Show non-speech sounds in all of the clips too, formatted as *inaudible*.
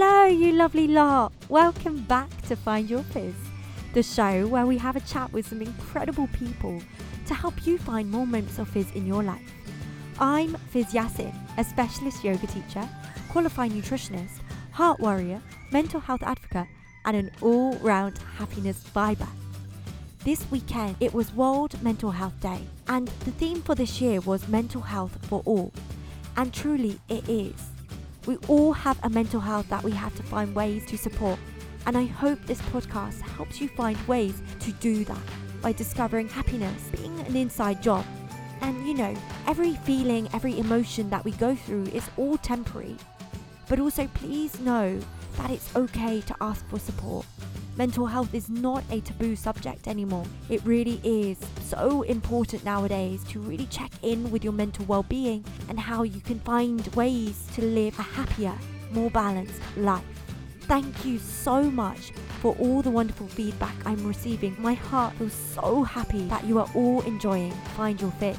Hello, you lovely lot. Welcome back to Find Your Fizz, the show where we have a chat with some incredible people to help you find more moments of fizz in your life. I'm Fiz Yassin, a specialist yoga teacher, qualified nutritionist, heart warrior, mental health advocate, and an all round happiness viber. This weekend it was World Mental Health Day, and the theme for this year was mental health for all. And truly, it is. We all have a mental health that we have to find ways to support. And I hope this podcast helps you find ways to do that by discovering happiness being an inside job. And you know, every feeling, every emotion that we go through is all temporary. But also, please know that it's okay to ask for support. Mental health is not a taboo subject anymore. It really is so important nowadays to really check in with your mental well being and how you can find ways to live a happier, more balanced life. Thank you so much for all the wonderful feedback I'm receiving. My heart feels so happy that you are all enjoying Find Your Fizz.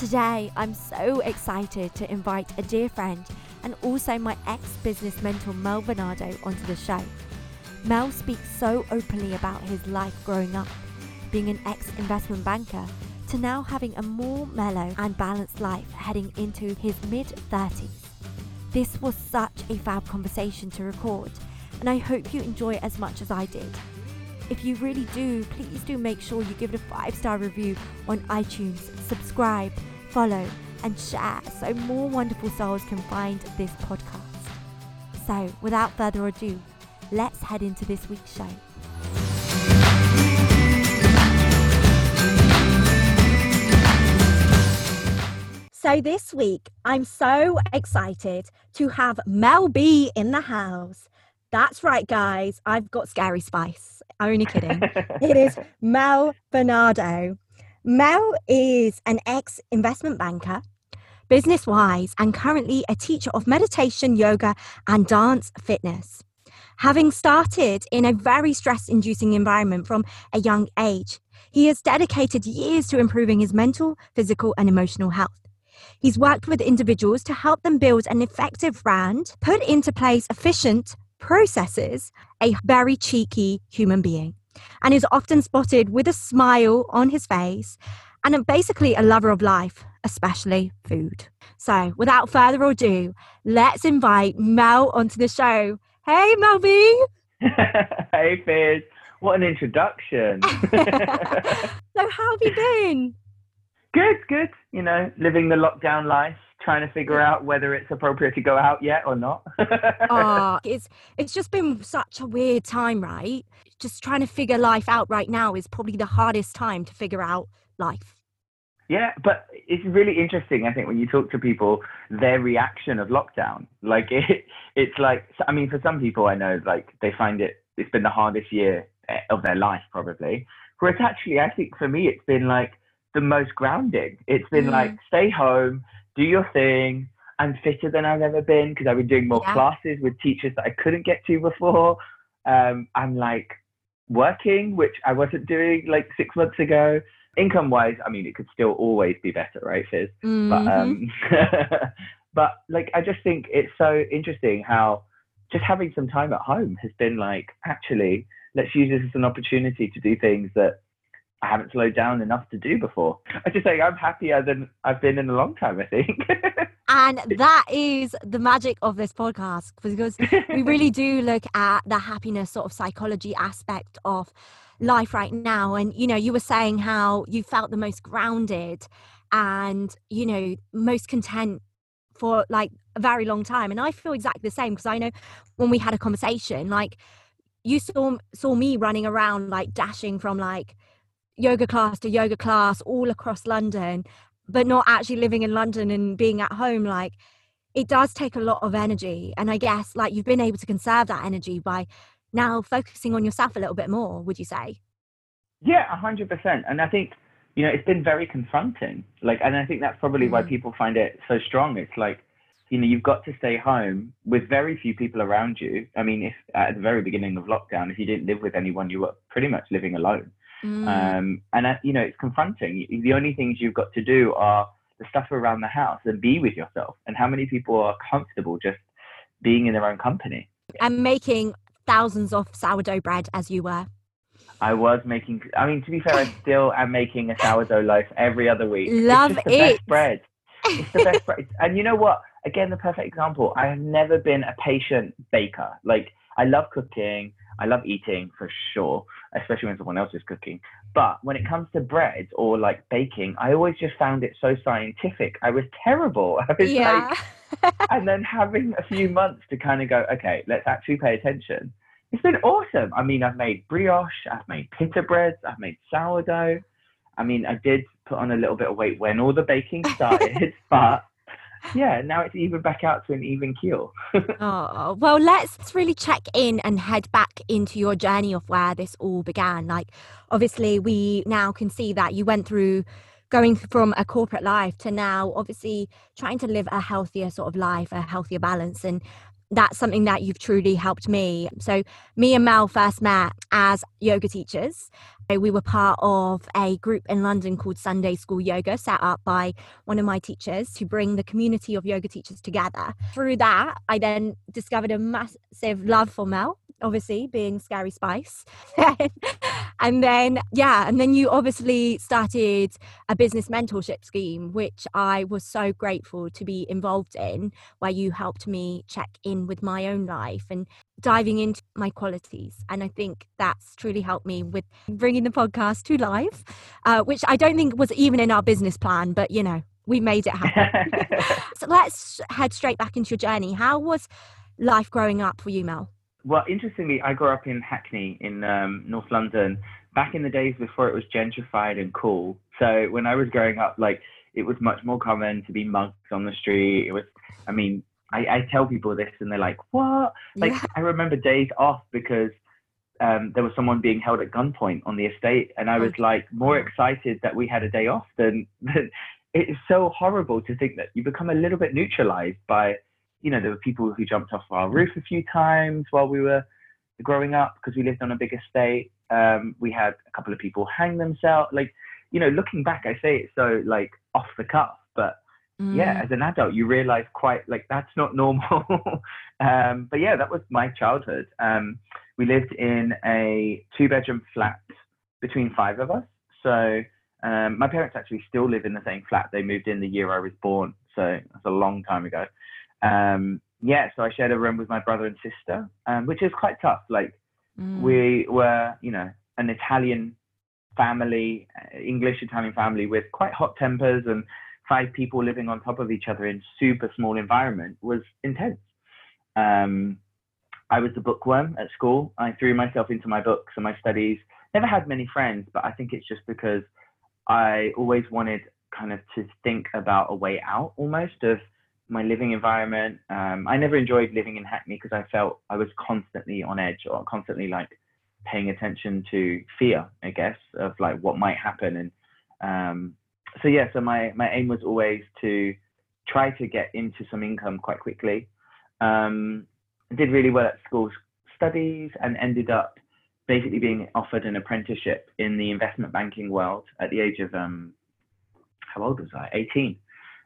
Today, I'm so excited to invite a dear friend and also my ex business mentor Mel Bernardo onto the show. Mel speaks so openly about his life growing up, being an ex investment banker, to now having a more mellow and balanced life heading into his mid 30s. This was such a fab conversation to record, and I hope you enjoy it as much as I did. If you really do, please do make sure you give it a five star review on iTunes, subscribe, follow, and share so more wonderful souls can find this podcast. So, without further ado, let's head into this week's show. So, this week, I'm so excited to have Mel B in the house. That's right, guys. I've got Scary Spice. I'm only kidding. *laughs* it is Mel Bernardo. Mel is an ex investment banker, business wise, and currently a teacher of meditation, yoga, and dance fitness. Having started in a very stress inducing environment from a young age, he has dedicated years to improving his mental, physical, and emotional health. He's worked with individuals to help them build an effective brand, put into place efficient processes, a very cheeky human being, and is often spotted with a smile on his face and basically a lover of life, especially food. So, without further ado, let's invite Mel onto the show. Hey, Mel B. *laughs* hey, Fizz. What an introduction. *laughs* so, how have you been? Good, good. You know, living the lockdown life, trying to figure out whether it's appropriate to go out yet or not. oh, *laughs* it's it's just been such a weird time, right? Just trying to figure life out right now is probably the hardest time to figure out life. Yeah, but it's really interesting. I think when you talk to people, their reaction of lockdown, like *laughs* it, it's like I mean, for some people, I know like they find it. It's been the hardest year eh, of their life, probably. Whereas actually, I think for me, it's been like the most grounding. It's been mm. like stay home, do your thing. I'm fitter than I've ever been because I've been doing more yeah. classes with teachers that I couldn't get to before. Um, I'm like working, which I wasn't doing like six months ago income wise, I mean, it could still always be better, right, Fiz? Mm-hmm. But um, *laughs* but like, I just think it's so interesting how just having some time at home has been like, actually, let's use this as an opportunity to do things that I haven't slowed down enough to do before. I just say I'm happier than I've been in a long time, I think. *laughs* and that is the magic of this podcast because we really do look at the happiness sort of psychology aspect of life right now and you know you were saying how you felt the most grounded and you know most content for like a very long time and i feel exactly the same because i know when we had a conversation like you saw saw me running around like dashing from like yoga class to yoga class all across london but not actually living in london and being at home like it does take a lot of energy and i guess like you've been able to conserve that energy by now focusing on yourself a little bit more, would you say? Yeah, a hundred percent. And I think, you know, it's been very confronting. Like, and I think that's probably mm. why people find it so strong. It's like, you know, you've got to stay home with very few people around you. I mean, if at the very beginning of lockdown, if you didn't live with anyone, you were pretty much living alone. Mm. Um, and uh, you know, it's confronting. The only things you've got to do are the stuff around the house and be with yourself. And how many people are comfortable just being in their own company? and making thousands of sourdough bread as you were. I was making. I mean, to be fair, I *laughs* still am making a sourdough loaf every other week. Love it's just the it. Best bread. It's the best *laughs* bread. And you know what? Again, the perfect example. I have never been a patient baker. Like I love cooking. I love eating for sure, especially when someone else is cooking. But when it comes to bread or like baking, I always just found it so scientific. I was terrible. *laughs* I was Yeah. like, *laughs* and then having a few months to kind of go, okay, let's actually pay attention. It's been awesome. I mean, I've made brioche, I've made pita breads, I've made sourdough. I mean, I did put on a little bit of weight when all the baking started, *laughs* but yeah, now it's even back out to an even keel. *laughs* Oh, well, let's really check in and head back into your journey of where this all began. Like, obviously, we now can see that you went through going from a corporate life to now, obviously, trying to live a healthier sort of life, a healthier balance. And that's something that you've truly helped me. So, me and Mel first met as yoga teachers. We were part of a group in London called Sunday School Yoga, set up by one of my teachers to bring the community of yoga teachers together. Through that, I then discovered a massive love for Mel, obviously being Scary Spice. *laughs* and then, yeah, and then you obviously started a business mentorship scheme, which I was so grateful to be involved in, where you helped me check in with my own life and diving into my qualities. And I think that's truly helped me with bringing the podcast to life, uh, which I don't think was even in our business plan, but you know, we made it happen. *laughs* so let's head straight back into your journey. How was life growing up for you, Mel? Well, interestingly, I grew up in Hackney in um, North London back in the days before it was gentrified and cool. So when I was growing up, like it was much more common to be mugged on the street. It was, I mean, I, I tell people this and they're like, what? Like Yeah. I remember days off because um, there was someone being held at gunpoint on the estate, and I was like more excited that we had a day off than. *laughs* than it's so horrible to think that you become a little bit neutralized by you know, there were people who jumped off our roof a few times while we were growing up because we lived on a big estate. Um, we had a couple of people hang themselves. Like, you know, looking back, I say it so like off the cuff, but yeah, Mm. as an adult, you realize quite like that's not normal. *laughs* um, but yeah, that was my childhood. Um, we lived in a two bedroom flat between five of us. So um, my parents actually still live in the same flat. They moved in the year I was born. So that's a long time ago. Um, yeah, so I shared a room with my brother and sister, um, which is quite tough. Like Mm. we were, you know, an Italian family, uh, English Italian family with quite hot tempers and five people living on top of each other in super small environment was intense. Um, I was the bookworm at school. I threw myself into my books and my studies. Never had many friends, but I think it's just because I always wanted kind of to think about a way out almost of my living environment. Um, I never enjoyed living in Hackney because I felt I was constantly on edge or constantly like paying attention to fear, I guess, of like what might happen. And um, so yeah, so my my aim was always to try to get into some income quite quickly. Um, did really well at school studies and ended up basically being offered an apprenticeship in the investment banking world at the age of um, how old was I? 18.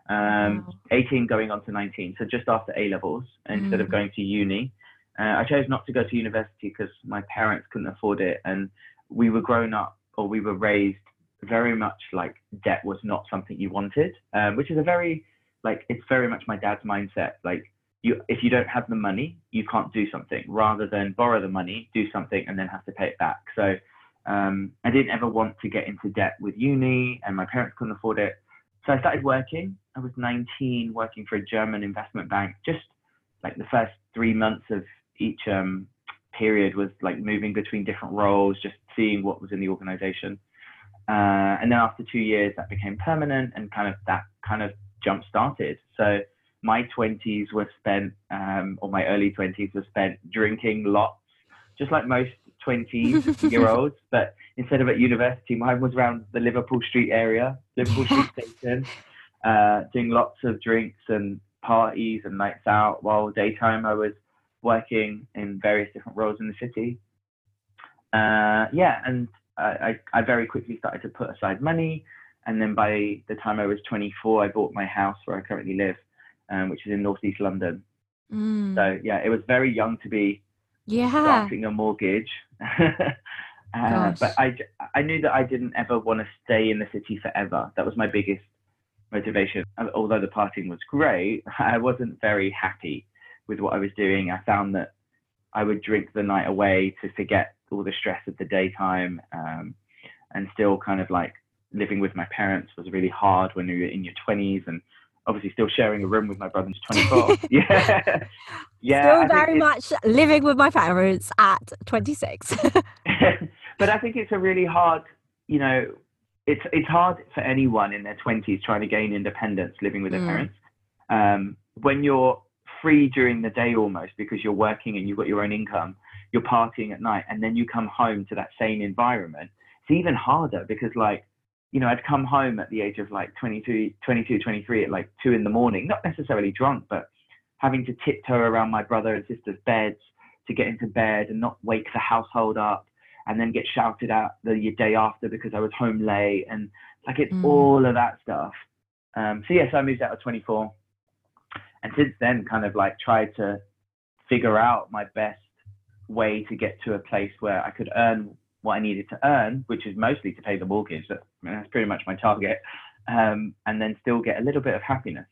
Um, Wow. 18 going on to 19, so just after A levels, instead of Mm. going to uni. Uh, I chose not to go to university because my parents couldn't afford it, and we were grown up or we were raised very much like debt was not something you wanted, um, which is a very like it's very much my dad's mindset. Like you, if you don't have the money, you can't do something. Rather than borrow the money, do something and then have to pay it back. So um, I didn't ever want to get into debt with uni, and my parents couldn't afford it. So I started working. I was 19, working for a German investment bank. Just like the first three months of each um, period was like moving between different roles, just seeing what was in the organization. Uh, and then after two years, that became permanent, and kind of that kind of jump started. So my 20s were spent, um, or my early 20s were spent drinking lots, just like most 20 year olds. *laughs* But instead of at university, mine was around the Liverpool Street area, Liverpool Street *laughs* Station, uh, doing lots of drinks and parties and nights out. While daytime, I was working in various different roles in the city. Uh, yeah, and I, I, I very quickly started to put aside money. And then by the time I was 24, I bought my house where I currently live, um, which is in northeast London. Mm. So yeah, it was very young to be yeah. starting a mortgage. *laughs* uh, but I, I knew that I didn't ever want to stay in the city forever. That was my biggest motivation. Although the partying was great, *laughs* I wasn't very happy with what I was doing. I found that I would drink the night away to forget all the stress of the daytime, um, and still kind of like living with my parents was really hard when you're in your 20s and obviously still sharing a room with my brother who's 24 *laughs* *laughs* yeah yeah Still very much living with my parents at 26. but I think it's a really hard, you know, it's it's hard for anyone in their twenties trying to gain independence living with their Mm. parents. Um, when you're free during the day almost because you're working and you've got your own income, you're partying at night, and then you come home to that same environment. It's even harder because like, you know, I'd come home at the age of like 22, 22, 23 at like two in the morning, not necessarily drunk, but having to tiptoe around my brother and sister's beds to get into bed and not wake the household up and then get shouted at the day after because I was home late and like it's Mm. all of that stuff. Um, so yes, I moved out at 24, and since then, kind of like tried to figure out my best way to get to a place where I could earn what I needed to earn, which is mostly to pay the mortgage. That, I mean, that's pretty much my target, um, and then still get a little bit of happiness.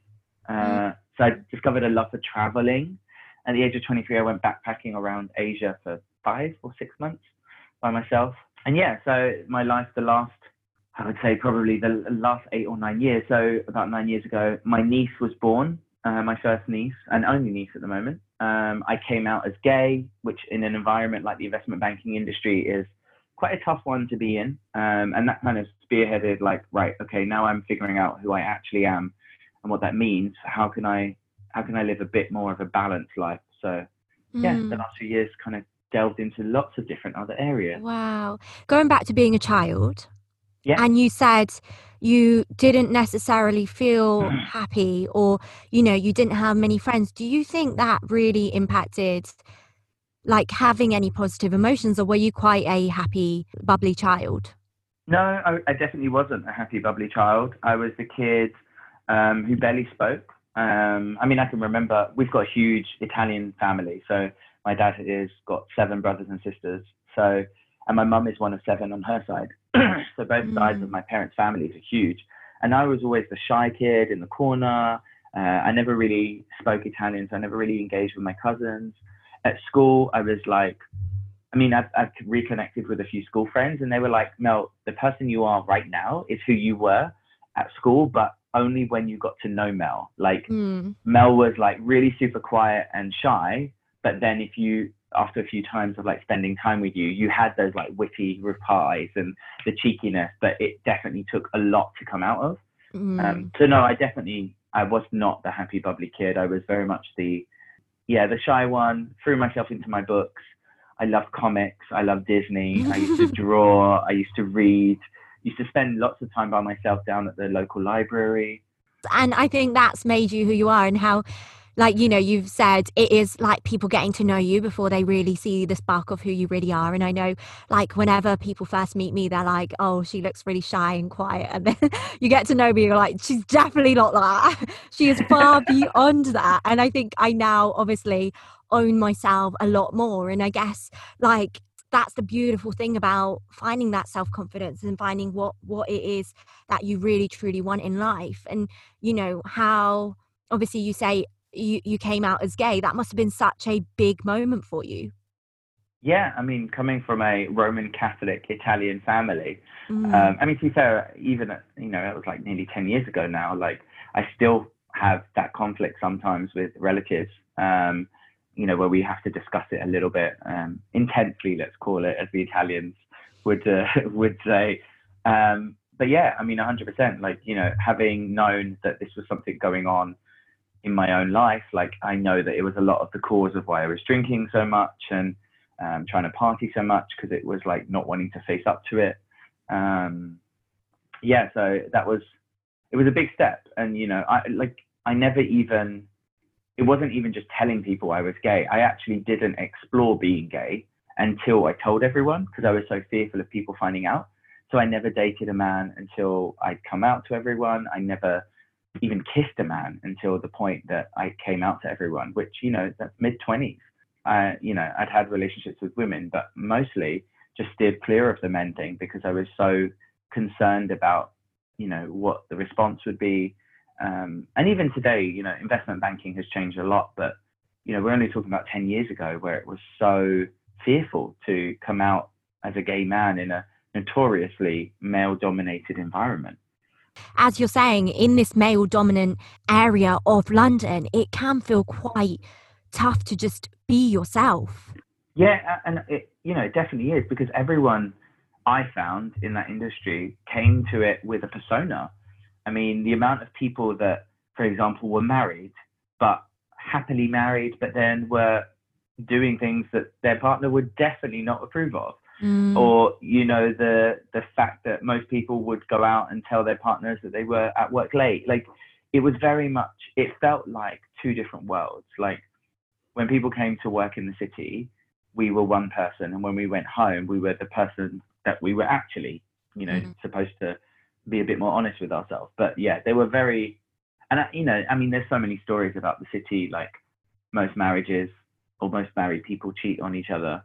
Uh, so I discovered a love for traveling. At the age of 23, I went backpacking around Asia for five or six months by myself. And yeah, so my life, the last, I would say probably the last eight or nine years. So about nine years ago, my niece was born, uh, my first niece and only niece at the moment. Um, I came out as gay, which in an environment like the investment banking industry is quite a tough one to be in. Um, and that kind of spearheaded like, right, okay, now I'm figuring out who I actually am and what that means. How can I, how can I live a bit more of a balanced life? So yeah, Mm. the last few years kind of delved into lots of different other areas. Wow. Going back to being a child. Yeah. And you said you didn't necessarily feel *clears throat* happy or, you know, you didn't have many friends. Do you think that really impacted like having any positive emotions or were you quite a happy, bubbly child? No, I, I definitely wasn't a happy, bubbly child. I was the kid um, who barely spoke. Um, I mean, I can remember we've got a huge Italian family. So my dad has got seven brothers and sisters. So, and my mum is one of seven on her side. *clears throat* so both sides of Mm. my parents' families are huge. And I was always the shy kid in the corner. Uh, I never really spoke Italian, so I never really engaged with my cousins. At school, I was like, I mean, I've, I've reconnected with a few school friends, and they were like, Mel, the person you are right now is who you were at school, but only when you got to know Mel. Like, Mm. Mel was like really super quiet and shy, but then if you, after a few times of like spending time with you, you had those like witty replies and the cheekiness, but it definitely took a lot to come out of. Mm. Um, so no, I definitely I was not the happy bubbly kid. I was very much the yeah the shy one. Threw myself into my books. I loved comics. I loved Disney. I used to *laughs* draw. I used to read. Used to spend lots of time by myself down at the local library. and I think that's made you who you are and how like you know you've said it is like people getting to know you before they really see the spark of who you really are. And I know like whenever people first meet me they're like oh she looks really shy and quiet. And then *laughs* you get to know me you're like she's definitely not that. *laughs* She is far beyond that. And I think I now obviously own myself a lot more. And I guess like that's the beautiful thing about finding that self-confidence and finding what what it is that you really truly want in life. And you know how obviously you say you you came out as gay that must have been such a big moment for you Yeah, I mean, coming from a Roman Catholic Italian family, Mm. um, I mean, to be fair, even you know, it was like nearly ten years ago now. Like, I still have that conflict sometimes with relatives. Um, you know, where we have to discuss it a little bit um, intensely, let's call it, as the Italians would uh, *laughs* would say. Um, but yeah, I mean, 100%. Like, you know, having known that this was something going on in my own life, like I know that it was a lot of the cause of why I was drinking so much and um, trying to party so much because it was like not wanting to face up to it. Um, yeah, so that was it was a big step, and you know, I like I never even it wasn't even just telling people I was gay. I actually didn't explore being gay until I told everyone because I was so fearful of people finding out. So I never dated a man until I'd come out to everyone. I never even kissed a man until the point that I came out to everyone, which, you know, that's mid 20s. Uh, you know, I'd had relationships with women, but mostly just steered clear of the men thing because I was so concerned about, you know, what the response would be. Um, and even today, you know, investment banking has changed a lot, but, you know, we're only talking about 10 years ago where it was so fearful to come out as a gay man in a notoriously male dominated environment. As you're saying, in this male dominant area of London, it can feel quite tough to just be yourself. Yeah, and it, you know, it definitely is because everyone I found in that industry came to it with a persona. I mean, the amount of people that, for example, were married, but happily married, but then were doing things that their partner would definitely not approve of. Mm. Or, you know, the the fact that most people would go out and tell their partners that they were at work late. Like it was very much it felt like two different worlds. Like when people came to work in the city, we were one person and when we went home we were the person that we were actually, you know, mm-hmm. supposed to be a bit more honest with ourselves. But yeah, they were very and I, you know, I mean there's so many stories about the city like most marriages or most married people cheat on each other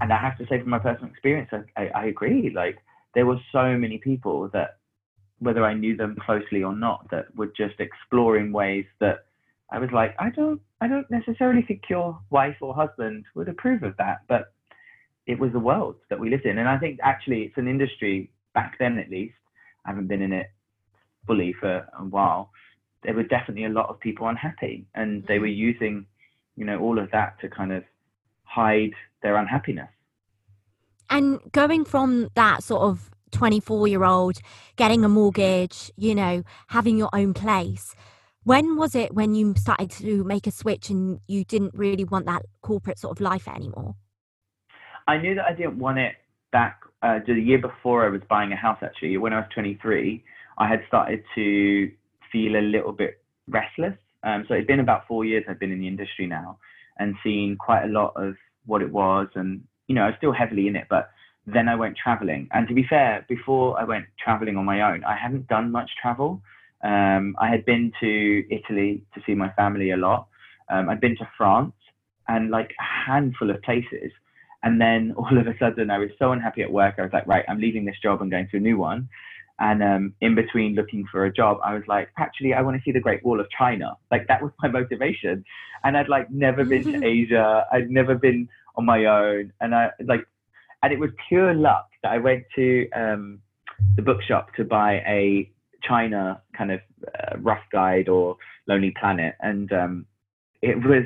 and I have to say from my personal experience, I, I, I agree. Like there were so many people that, whether I knew them closely or not, that were just exploring ways that I was like, I don't, I don't necessarily think your wife or husband would approve of that, but it was the world that we lived in, and I think actually it's an industry back then at least. I haven't been in it fully for a while. There were definitely a lot of people unhappy, and they were mm. using, you know, all of that to kind of hide their unhappiness. And going from that sort of 24 year old, getting a mortgage, you know, having your own place, when was it when you started to make a switch and you didn't really want that corporate sort of life anymore? I knew that I didn't want it back uh, the year before I was buying a house, actually. When I was 23, I had started to feel a little bit restless. Um, so it's been about four years I've been in the industry now and seen quite a lot of what it was and you know I was still heavily in it but then I went traveling. And to be fair before I went traveling on my own I hadn't done much travel. Um, I had been to Italy to see my family a lot. Um, I'd been to France and like a handful of places. And then *laughs* all of a sudden I was so unhappy at work I was like right I'm leaving this job and going to a new one and um, in between looking for a job, I was like, actually, I want to see the Great Wall of China. Like that was my motivation. And I'd like never been to *laughs* Asia. I'd never been on my own. And I like, and it was pure luck that I went to um, the bookshop to buy a China kind of uh, rough guide or Lonely Planet. And um, it was,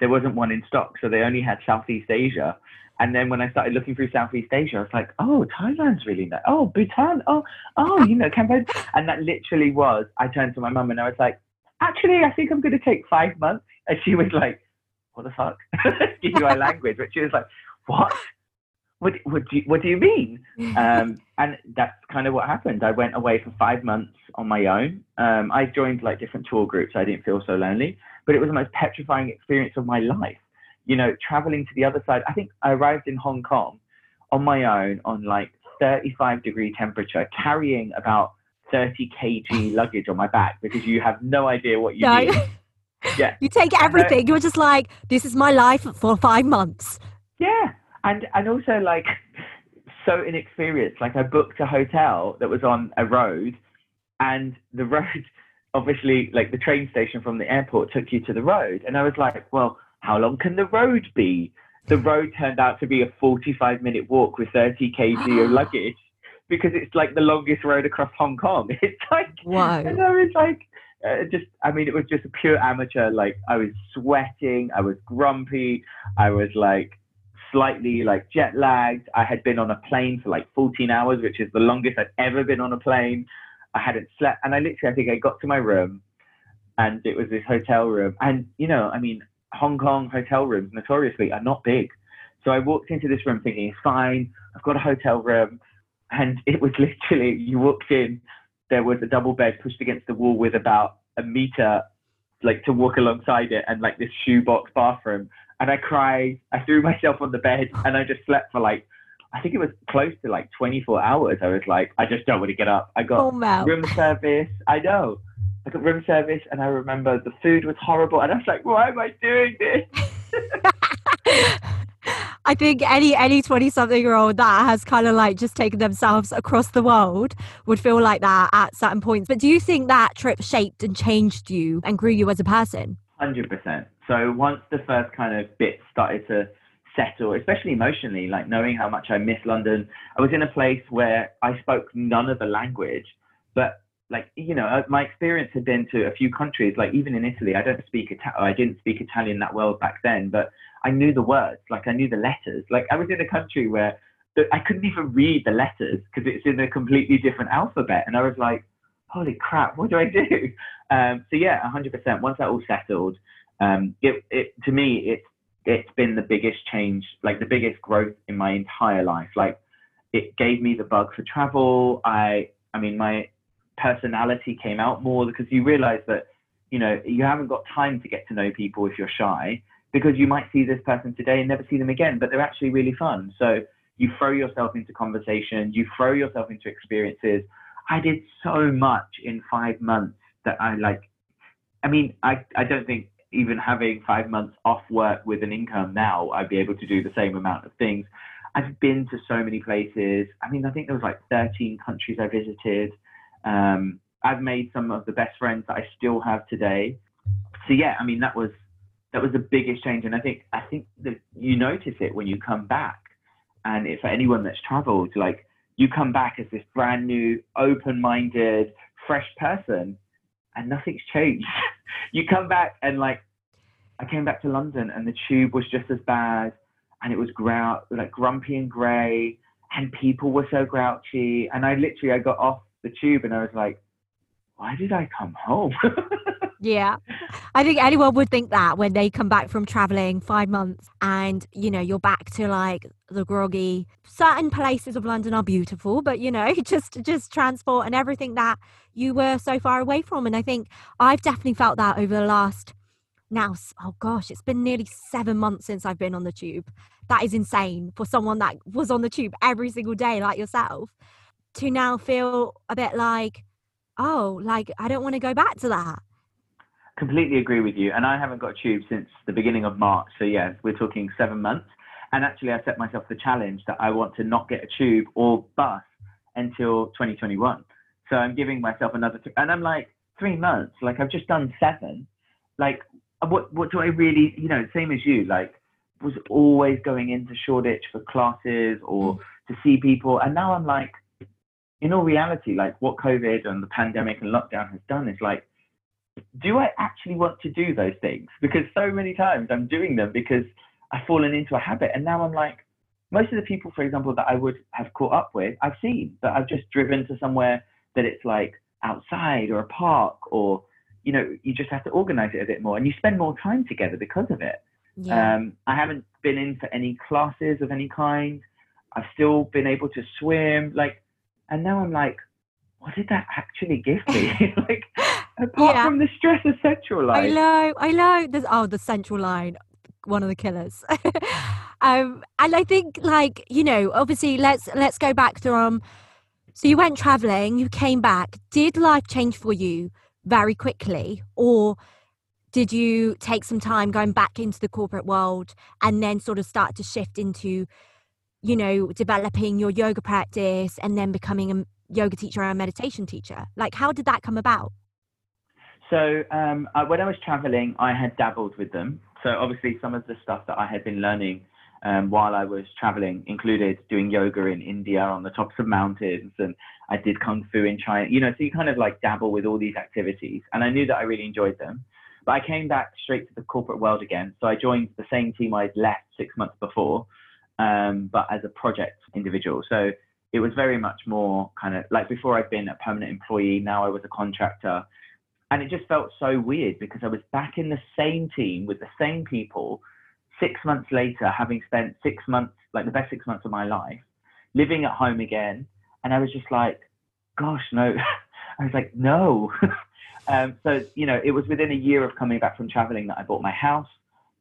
there wasn't one in stock. So they only had Southeast Asia. And then when I started looking through Southeast Asia, I was like, oh, Thailand's really nice. Oh, Bhutan. Oh, oh, you know, Cambodia. *laughs* And that literally was, I turned to my mum and I was like, actually, I think I'm going to take five months. And she was like, what the fuck? *laughs* Excuse my language. But she was like, what? What, what, do, you, what do you mean? *laughs* Um, and that's kind of what happened. I went away for five months on my own. Um, I joined like different tour groups. I didn't feel so lonely, but it was the most petrifying experience of my life you know, traveling to the other side. I think I arrived in Hong Kong on my own on like 35 degree temperature, carrying about 30 kg luggage on my back because you have no idea what you no. need. *laughs* Yeah. You take everything. You're just like, this is my life for five months. Yeah. And and also like so inexperienced. Like I booked a hotel that was on a road and the *laughs* road obviously like the train station from the airport took you to the road. And I was like, well, how long can the road be? The road turned out to be a 45 minute walk with 30 kg of *gasps* luggage because it's like the longest road across Hong Kong. *laughs* It's like, wow. And I was like, uh, just, I mean, it was just a pure amateur. Like, I was sweating, I was grumpy, I was like slightly like jet lagged. I had been on a plane for like 14 hours, which is the longest I'd ever been on a plane. I hadn't slept, and I literally, I think I got to my room, and it was this hotel room, and you know, I mean, Hong Kong hotel rooms notoriously are not big. So I walked into this room thinking, it's fine, I've got a hotel room. And it was *laughs* literally, you walked in, there was a double bed pushed against the wall with about a meter, like to walk alongside it, and like this shoebox bathroom. And I cried, I threw myself on the bed, and I just slept for like, I think it was close to like 24 hours. I was like, I just don't want to get up. I got oh, room service. I know. Like a room service, and I remember the food was horrible, and I was like, why am I doing this? *laughs* I think any any twenty something year old that has kind of like just taken themselves across the world would feel like that at certain points. But do you think that trip shaped and changed you and grew you as a person? Hundred percent. So once the first kind of bits started to settle, especially emotionally, like knowing how much I miss London, I was in a place where I spoke none of the language, but like you know uh, my experience had been to a few countries like even in italy i don't speak Italian. i didn't speak italian that well back then but I knew the words, like I knew the letters. Like I was in a country where I couldn't even read the letters because it's in a completely different alphabet, and I was like, "Holy crap, what do I do?" *laughs* Um, so yeah, 100%. Once that all settled, um, it, it to me it's it's been the biggest change, like the biggest growth in my entire life. Like it gave me the bug for travel. I I mean my personality came out more because you realize that you know you haven't got time to get to know people if you're shy because you might see this person today and never see them again, but they're actually really fun. So you throw yourself into conversation, you throw yourself into experiences. I did so much in five months that I like. I mean, I, I don't think even having five months off work with an income now, I'd be able to do the same amount of things. I've been to so many places. I mean, I think there was like 13 countries I visited. Um, I've made some of the best friends that I still have today. So yeah, I mean, that was that was the biggest change. And I think I think that you notice it when you come back. And if for anyone that's traveled, like you come back as this brand new, open-minded, fresh person, and nothing's changed. *laughs* you come back and like I came back to London and the tube was just as bad, and it was grou- like grumpy and grey, and people were so grouchy. And I literally I got off the tube and I was like, why did I come home? *laughs* Yeah. I think anyone would think that when they come back from traveling five months and, you know, you're back to like the groggy. Certain places of London are beautiful, but, you know, *laughs* just just transport and everything that you were so far away from. And I think I've definitely felt that over the last now, oh gosh, it's been nearly seven months since I've been on the tube. That is insane for someone that was on the tube every single day, like yourself, to now feel a bit like, oh, like I don't want to go back to that completely agree with you. And I haven't got a tube since the beginning of March. So, yeah, we're talking seven months. And actually, I set myself the challenge that I want to not get a tube or bus until 2021. So I'm giving myself another, th- and I'm like, three months. Like, I've just done seven. Like, what, what do I really, you know, same as you, like, was always going into Shoreditch for classes or mm. to see people. And now I'm like, in all reality, like, what COVID and the pandemic and lockdown has done is like, do I actually want to do those things? Because so many times I'm doing them because I've fallen into a habit. And now I'm like, most of the people, for example, that I would have caught up with, I've seen, but I've just driven to somewhere that it's like outside or a park or, you know, you just have to organize it a bit more and you spend more time together because of it. Yeah. Um, I haven't been in for any classes of any kind. I've still been able to swim, like, and now I'm like, what did that actually give me? *laughs* *laughs* like, Apart yeah. from the stress of central line. I know, I know. There's oh the central line, one of the killers. *laughs* um, and I think like, you know, obviously let's let's go back to um so you went traveling, you came back. Did life change for you very quickly? Or did you take some time going back into the corporate world and then sort of start to shift into, you know, developing your yoga practice and then becoming a yoga teacher and a meditation teacher? Like, how did that come about? So um, I, when I was traveling, I had dabbled with them. So obviously, some of the stuff that I had been learning um, while I was traveling included doing yoga in India on the tops of mountains, and I did kung fu in China. You know, so you kind of like dabble with all these activities, and I knew that I really enjoyed them. But I came back straight to the corporate world again. So I joined the same team I'd left six months before, um, but as a project individual. So it was very much more kind of like before I'd been a permanent employee. Now I was a contractor and it just felt so weird because I was back in the same team with the same people six months later, having spent six months, like the best six months of my life, living at home again. And I was just like, gosh, no. *laughs* I was like, no. *laughs* um, so, you know, it was within a year of coming back from traveling that I bought my house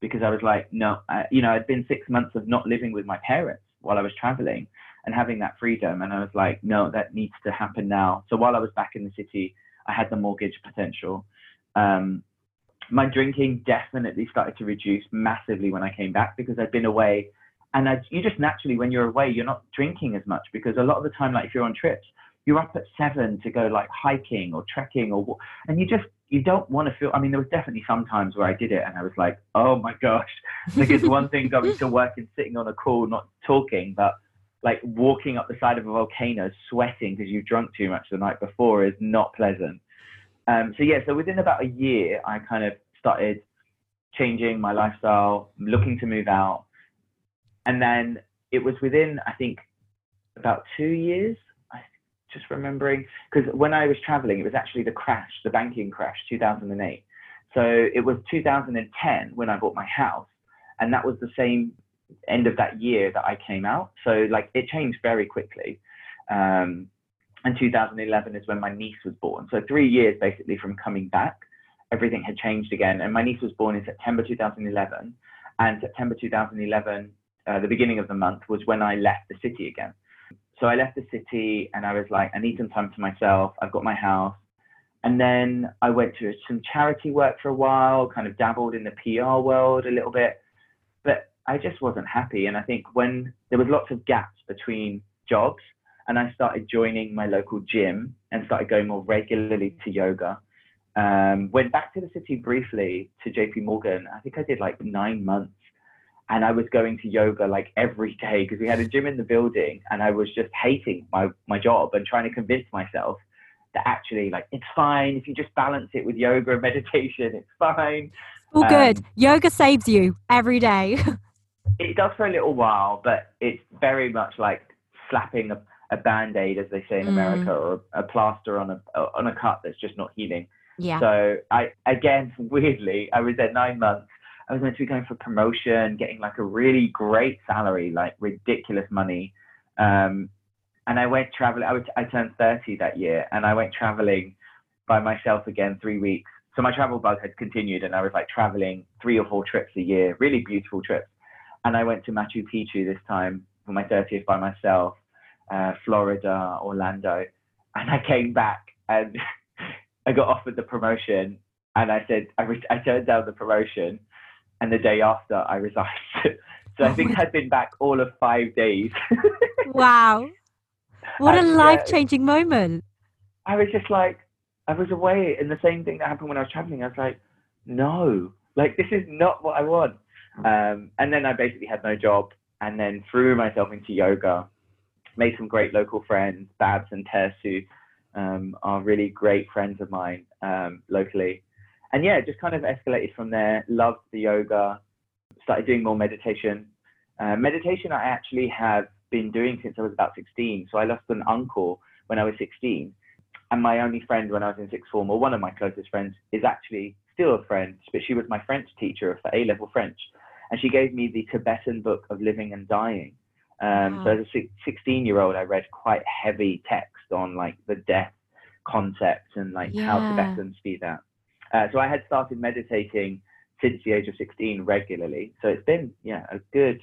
because I was like, no, I, you know, I'd been six months of not living with my parents while I was traveling and having that freedom. And I was like, no, that needs to happen now. So while I was back in the city, I had the mortgage potential. Um, my drinking definitely started to reduce massively when I came back because I'd been away. And I, you just naturally, when you're away, you're not drinking as much because a lot of the time, like if you're on trips, you're up at seven to go like hiking or trekking or, and you just, you don't want to feel, I mean, there was definitely some times where I did it and I was like, oh my gosh, *laughs* like it's one thing going to work and sitting on a call, not talking, but like walking up the side of a volcano, sweating because you've drunk too much the night before is not pleasant. Um, so yeah, so within about a year, I kind of started changing my lifestyle, looking to move out, and then it was within I think about two years. Just remembering because when I was traveling, it was actually the crash, the banking crash, 2008. So it was 2010 when I bought my house, and that was the same end of that year that I came out. So like it changed very quickly. Um, and 2011 is when my niece was born. So three years basically from coming back, everything had changed again. And my niece was born in September 2011, and September 2011, uh, the beginning of the month, was when I left the city again. So I left the city, and I was like, I need some time to myself. I've got my house. And then I went to some charity work for a while, kind of dabbled in the PR world a little bit, but I just wasn't happy. And I think when there was lots of gaps between jobs, and I started joining my local gym and started going more regularly to yoga. Um, went back to the city briefly to JP Morgan. I think I did like nine months. And I was going to yoga like every day because we had a gym in the building and I was just hating my, my job and trying to convince myself that actually like it's fine if you just balance it with yoga and *laughs* meditation, it's fine. All um, good. Yoga saves you every day. *laughs* it does for a little while, but it's very much like slapping a a band aid, as they say in mm. America, or a plaster on a on a cut that's just not healing. Yeah. So I again *laughs* weirdly I was there nine months. I was meant to be going for promotion, getting like a really great salary, like ridiculous money. Um, and I went traveling. I, I turned 30 that year, and I went traveling by myself again three weeks. So my travel bug had continued, and I was like traveling three or four trips a year, really beautiful trips. And I went to Machu Picchu this time for my 30th by myself uh, Florida, Orlando, and I came back and *laughs* I got offered the promotion, and I said I, re- I turned down the promotion, and the day after I resigned. *laughs* so I think oh I'd been back all of five days. *laughs* wow, what and, a life changing uh, moment! I was just like, I was away, and the same thing that happened when I was traveling. I was like, no, like this is not what I want. Um, and then I basically had no job, and then threw myself into yoga made some great local friends, Babs and Tess, who um, are really great friends of mine um, locally. And yeah, just kind of escalated from there. Loved the yoga, started doing more meditation. Uh, meditation, I actually have been doing since I was about 16. So I lost an uncle when I was 16. And my only friend when I was in sixth form, or one of my closest friends, is actually still a friend, but she was my French teacher for A level French. And she gave me the Tibetan book of living and dying. Um, wow. So as a 16 year old, I read quite heavy text on like the death concept and like yeah. how Tibetans see that. Uh, so I had started meditating since the age of 16 regularly. So it's been, yeah, a good,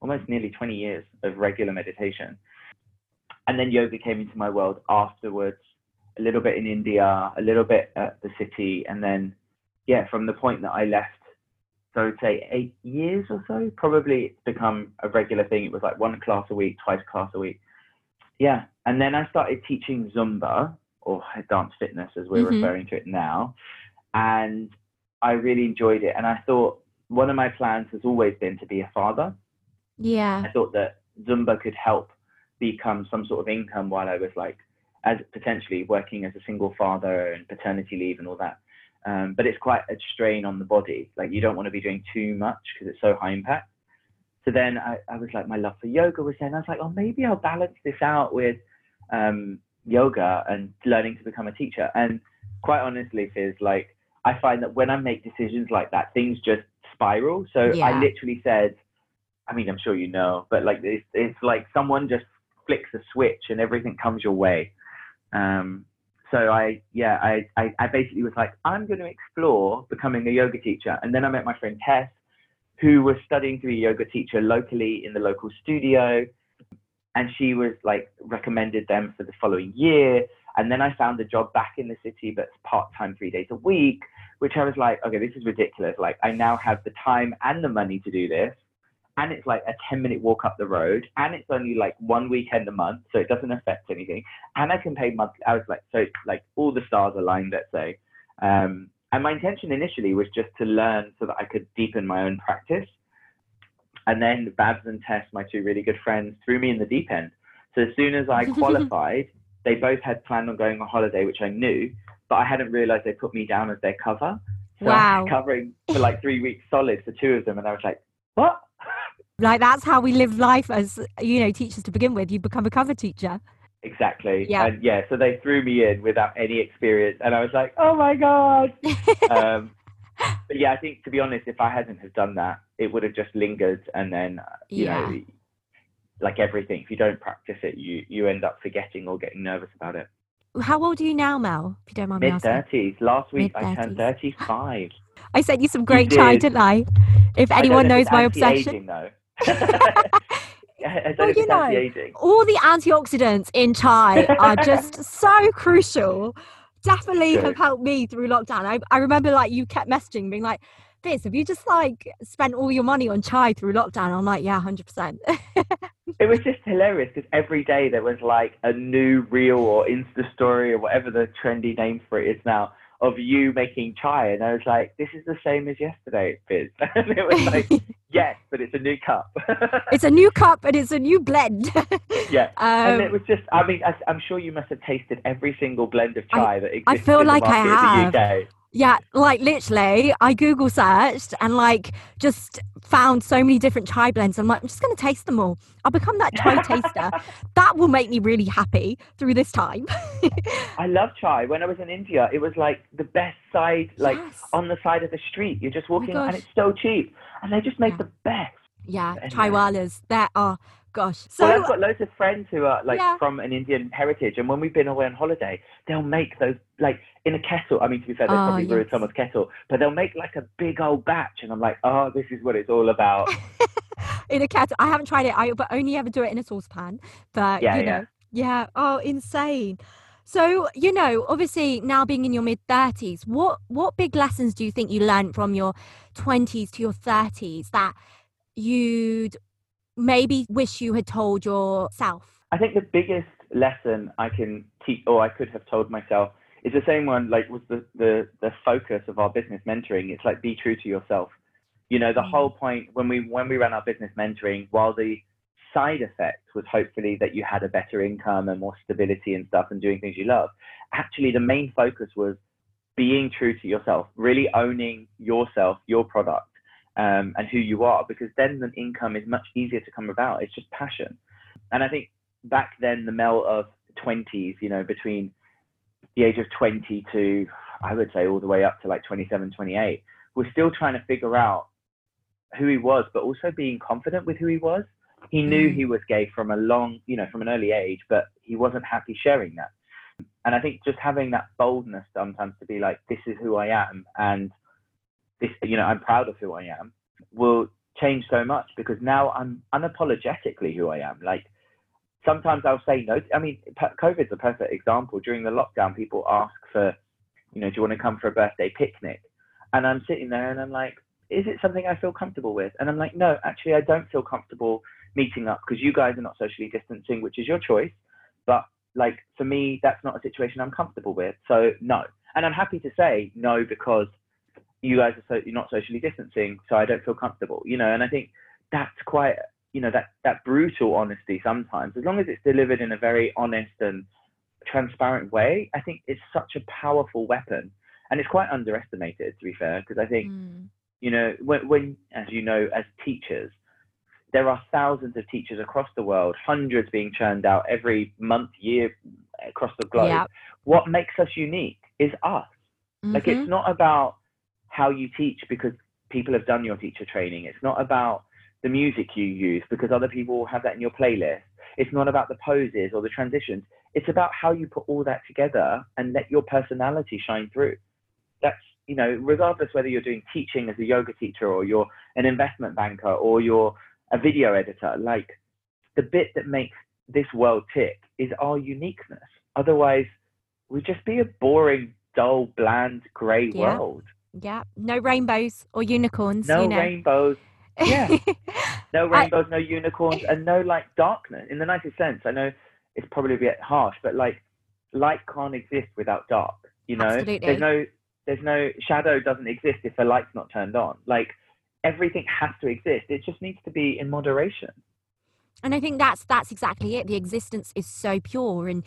almost nearly 20 years of regular meditation. And then yoga came into my world afterwards, a little bit in India, a little bit at the city. And then, yeah, from the point that I left so I would say eight years or so, probably it's become a regular thing. It was like one class a week, twice class a week. Yeah. And then I started teaching Zumba or dance fitness as we're mm-hmm. referring to it now. And I really enjoyed it. And I thought one of my plans has always been to be a father. Yeah. I thought that Zumba could help become some sort of income while I was like, as potentially working as a single father and paternity leave and all that. Um, but it's quite a strain on the body. Like you don't want to be doing too much because it's so high impact. So then I, I was like, my love for yoga was then. I was like, oh, maybe I'll balance this out with um, yoga and learning to become a teacher. And quite honestly, Fiz, like I find that when I make decisions like that, things just spiral. So yeah. I literally said, I mean, I'm sure you know, but like it's, it's like someone just flicks a switch and everything comes your way. Um, so I, yeah, I, I, I basically was like, I'm going to explore becoming a yoga teacher. And then I met my friend Tess, who was studying to be a yoga teacher locally in the local studio. And she was like, recommended them for the following year. And then I found a job back in the city, but part time, three days a week, which I was like, okay, this is ridiculous. Like, I now have the time and the money to do this. And it's like a 10 minute walk up the road. And it's only like one weekend a month. So it doesn't affect anything. And I can pay monthly. I was like, so like all the stars aligned, let's say. Um, and my intention initially was just to learn so that I could deepen my own practice. And then Babs and Tess, my two really good friends, threw me in the deep end. So as soon as I *laughs* qualified, they both had planned on going on holiday, which I knew, but I hadn't realized they put me down as their cover. So wow. I was covering for like three weeks solid for two of them. And I was like, what? *laughs* Like that's how we live life as, you know, teachers to begin with. You become a cover teacher. Exactly. Yeah. And yeah, so they threw me in without any experience. And I was like, oh my God. *laughs* um, but yeah, I think to be honest, if I hadn't have done that, it would have just lingered and then, you yeah. know, like everything, if you don't practice it, you you end up forgetting or getting nervous about it. How old are you now, Mel? If you don't mind Mid thirties. Last week Mid-30s. I turned thirty-five. I sent you some great you chai, did. didn't I? If anyone knows my obsession. Though. *laughs* well, you know, all the antioxidants in chai are just *laughs* so crucial. Definitely have helped me through lockdown. I, I remember like you kept messaging, being like, Fizz, have you just like spent all your money on chai through lockdown? I'm like, yeah, 100%. *laughs* it was just hilarious because every day there was like a new reel or Insta story or whatever the trendy name for it is now of you making chai. And I was like, this is the same as yesterday, Fizz. *laughs* and it was like, *laughs* yes, but it's a new cup. it's a new cup and it's a new blend. yeah. Um, and it was just, I mean, I, am sure you must have tasted every single blend of chai I, that exists I feel in like I have. In the UK. Yeah, like literally, I Google searched and like just found so many different chai blends. I'm like, I'm just going to taste them all. I'll become that chai taster. *laughs* That will make me really happy through this time. I love chai. When I was in India, it was like the best side, like yes. on the side of the street. You're just oh walking oh and it's so cheap. And they just make yeah. the best. Yeah, chai walas. There are gosh. So well, I've got loads of friends who are like yeah. from an Indian heritage, and when we've been away on holiday, they'll make those like in a kettle. I mean, to be fair, they oh, probably yes. brewed someone's kettle, but they'll make like a big old batch, and I'm like, oh, this is what it's all about. *laughs* in a kettle, I haven't tried it. I but only ever do it in a saucepan. But yeah, you know, yeah. yeah. Oh, insane. So, you know, obviously now being in your mid 30s, what what big lessons do you think you learned from your 20s to your 30s that you'd maybe wish you had told yourself? I think the biggest lesson I can teach, or I could have told myself, is the same one. Like was the the the focus of our business mentoring. It's like be true to yourself. You know, the mm. whole point when we when we ran our business mentoring, while the side effect was hopefully that you had a better income and more stability and stuff and doing things you love. Actually, the main focus was being true to yourself, really owning yourself, your product, um, and who you are, because then the income is much easier to come about. It's just passion. And I think back then, the Mel of 20s, you know, between the age of 20 to, I would say, all the way up to like 27, 28, was still trying to figure out who he was, but also being confident with who he was. He knew mm. he was gay from a long, you know, from an early age, but he wasn't happy sharing that. And I think just having that boldness sometimes to be like, this is who I am, and this, you know, I'm proud of who I am, will change so much because now I'm unapologetically who I am. Like sometimes I'll say no. I mean, COVID's a perfect example. During the lockdown, people ask for, you know, do you want to come for a birthday picnic? And I'm sitting there and I'm like, is it something I feel comfortable with? And I'm like, no, actually, I don't feel comfortable meeting up because you guys are not socially distancing, which is your choice. But like for me, that's not a situation I'm comfortable with. So no. And I'm happy to say no because you guys are so you're not socially distancing, so I don't feel comfortable, you know. And I think that's quite, you know, that that brutal honesty sometimes, as long as it's delivered in a very honest and transparent way, I think it's such a powerful weapon, and it's quite underestimated, to be fair, because I think, mm. you know, when, when, as you know, as teachers, there are thousands of teachers across the world, hundreds being churned out every month, year across the globe. Yep. What makes us unique is us. Mm-hmm. Like it's mm-hmm. not about how you teach because people have done your teacher training. It's not about the music you use because other people will have that in your playlist. It's not about the poses or the transitions. It's about how you put all that together and let your personality shine through. That's, you know, regardless whether you're doing teaching as a yoga teacher or you're an investment banker or you're a video editor, like the bit that makes this world tick is our uniqueness. Otherwise, we'd just be a boring, dull, bland, grey Yeah. world. Yeah. No rainbows or unicorns. No you know. rainbows, yeah. *laughs* no I- rainbows, no unicorns, and no like darkness. In the nicest sense, I know it's probably a bit harsh, but like light can't exist without dark. You know, Absolutely. there's no there's no shadow doesn't exist if the light's not turned on. Like everything has to exist. It just needs to be in moderation. and i think that's that's exactly it the existence is so pure and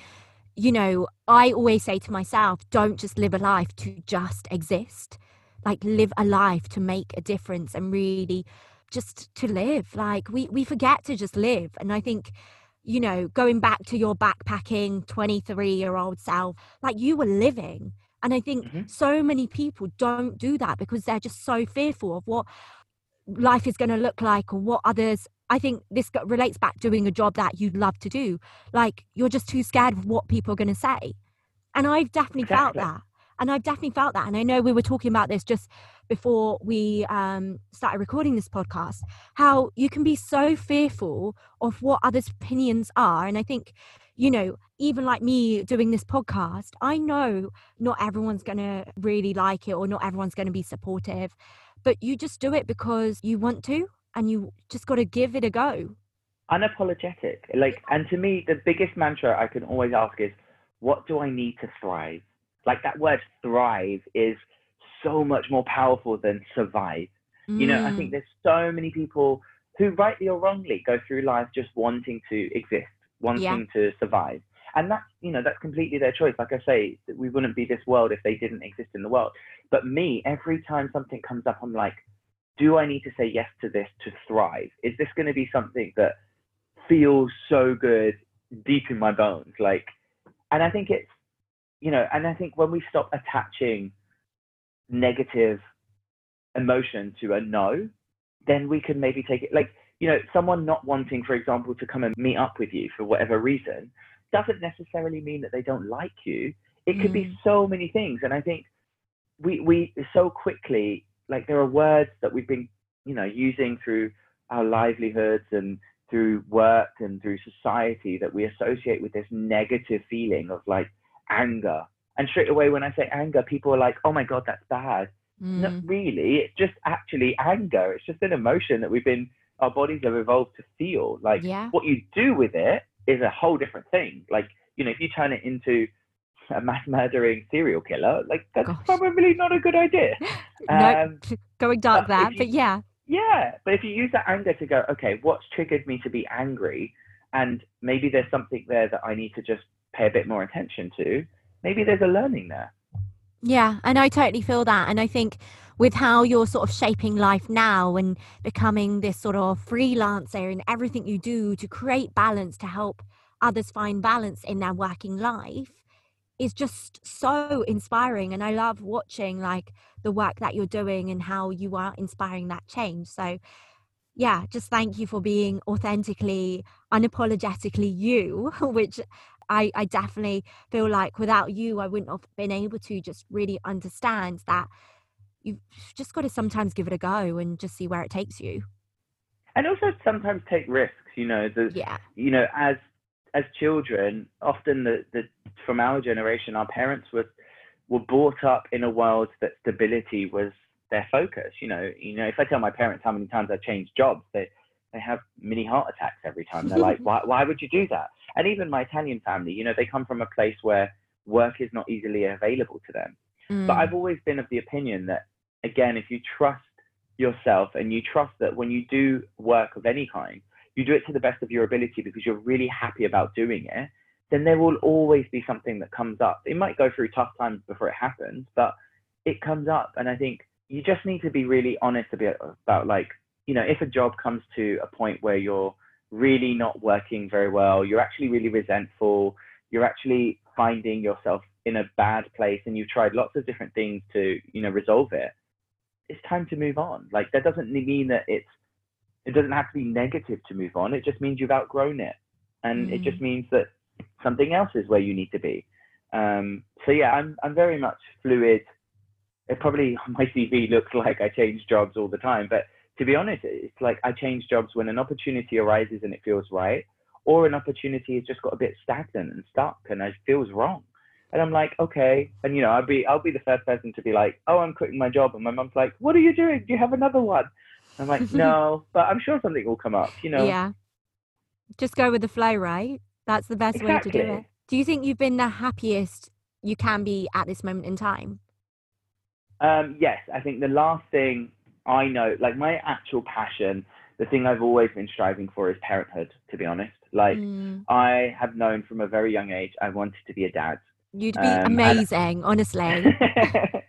you know i always say to myself don't just live a life to just exist like live a life to make a difference and really just to live. Like we we forget to just live. And i think you know going back to your backpacking 23 year old self like you were living. And i think Mhm. so many people don't do that because they're just so fearful of what life is going to look like or what others i think this relates back to doing a job that you'd love to do. Like you're just too scared of what people are going to say. And i've definitely felt that and i've definitely felt that and i know we were talking about this just before we um, started recording this podcast how you can be so fearful of what others opinions are and i think you know even like me doing this podcast i know not everyone's going to really like it or not everyone's going to be supportive but you just do it because you want to and you just got to give it a go Unapologetic. Like and to me the biggest mantra I can always ask is what do I need to thrive? Like that word thrive is so much more powerful than survive. You know, I Mm. think there's so many people who, rightly or wrongly, go through life just wanting to exist, wanting to survive. And that's, you know, that's completely their choice. Like I say, we wouldn't be this world if they didn't exist in the world. But me, every time something comes up, I'm like, do I need to say yes to this to thrive? Is this going to be something that feels so good deep in my bones? Like, and I think it's, you know, and I think when we stop attaching negative emotion to a no, then we can maybe take it like, you know, someone not wanting, for example, to come and meet up with you for whatever reason doesn't necessarily mean that they don't like you. It could be Mm. so many things. And I think we, we so quickly, like there are words that we've been, you know, using through our livelihoods and through work and through society that we associate with this negative feeling of like anger. And straight away, when I say anger, people are like, oh my God, that's bad. Not Mm. really. It's just actually anger. It's just an emotion that we've been, our bodies have evolved to feel. Like yeah what you do with it is a whole different thing. Like, you know, if you turn it into a mass murdering serial killer, like that's Gosh. probably not a good idea. *laughs* Um, *laughs* going dark but there you- but yeah yeah, but if you use that anger to go, okay, what's triggered me to be angry? And maybe there's something there that I need to just pay a bit more attention to. Maybe there's a learning there. Yeah, and I totally feel that. And I think with how you're sort of shaping life now and becoming this sort of freelancer in everything you do to create balance to help others find balance in their working life is just so inspiring. And I love watching like the work that you're doing and how you are inspiring that change. So, yeah, just thank you for being authentically, unapologetically you, *laughs* which I, I definitely feel like without you, I wouldn't have been able to just really understand that you've just got to sometimes give it a go and just see where it takes you. And also sometimes take risks, you know, the, Yeah. you know, as as children, often the, the from our generation, our parents were were brought up in a world that stability was their focus. You know, you know, if I tell my parents how many times I've changed jobs, they they have mini heart attacks every time. They're like, *laughs* why why would you do that? And even my Italian family, you know, they come from a place where work is not easily available to them. But Mm. I've always been of the opinion that, again, if you trust yourself and you trust that when you do work of any kind, you do it to the best of your ability because you're really happy about doing it, then there will always be something that comes up. It might go through tough times before it happens, but it comes up. And I think you just need to be really honest about, about like, you know, if a job comes to a point where you're really not working very well, you're actually really resentful, you're actually finding yourself in a bad place and you've tried lots of different things to, you know, resolve it, it's time to move on. Like that doesn't mean that it's it doesn't have to be negative to move on. It just means you've outgrown it. And it just means that something else is where you need to be. Um, so yeah, I'm I'm very much fluid. It probably *laughs* my CV looks like I change jobs all the time, but to be honest, it's like I change jobs when an opportunity arises and it feels right, or an opportunity has just got a bit stagnant and stuck and it feels wrong. And I'm like, okay. And you know, I'll be I'll be the first person to be like, oh, I'm quitting my job. And my mom's like, what are you doing? Do you have another one? I'm like, *laughs* no, but I'm sure something will come up. You know. Yeah. Just go with the flow, right? That's the best exactly. way to do it. Do you think you've been the happiest you can be at this moment in time? Um, yes, I think the last thing I know, like my actual passion, the thing I've always been striving for is parenthood. To be honest, like Mm. I have known from a very young age I wanted to be a dad. You'd be Um, and- amazing, honestly. *laughs*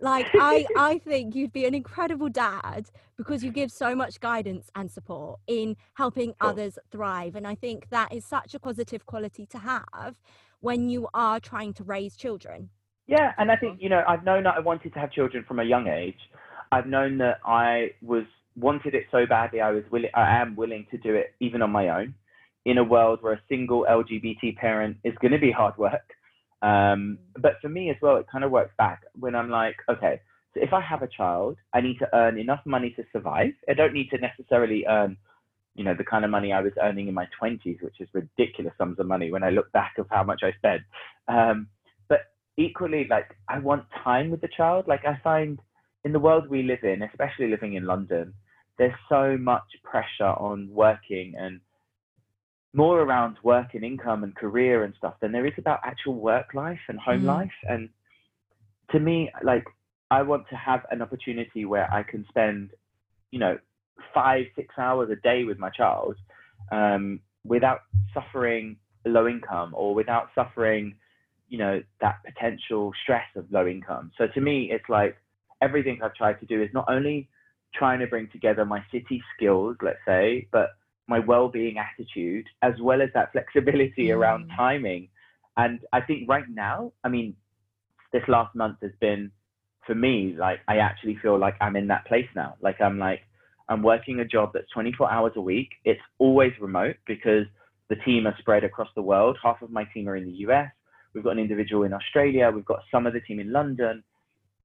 Like I, I think you'd be an incredible dad because you give so much guidance and support in helping Cool. others thrive. And I think that is such a positive quality to have when you are trying to raise children. Yeah, and I think you know I've known that I wanted to have children from a young age. I've known that I was wanted it so badly. I was willing. I am willing to do it even on my own. In a world where a single LGBT parent is going to be hard work. Um, but for me as well, it kind of works back when I'm like, okay, so if I have a child, I need to earn enough money to survive. I don't need to necessarily earn, you know, the kind of money I was earning in my 20s, which is ridiculous sums of money when I look back of how much I spent. Um, but equally, like, I want time with the child. Like, I find in the world we live in, especially living in London, there's so much pressure on working and more around work and income and career and stuff than there is about actual work life and home Mm. life. And to me, like, I want to have an opportunity where I can spend, you know, five, six hours a day with my child um, without suffering low income or without suffering, you know, that potential stress of low income. So to me, it's like everything I've tried to do is not only trying to bring together my city skills, let's say, but my well-being attitude as well as that flexibility around Mm. timing. And I think right now, I mean, this last month has been for me like I actually feel like I'm in that place now. Like I'm like I'm working a job that's 24 hours a week. It's always remote because the team are spread across the world. Half of my team are in the US. We've got an individual in Australia. We've got some of the team in London.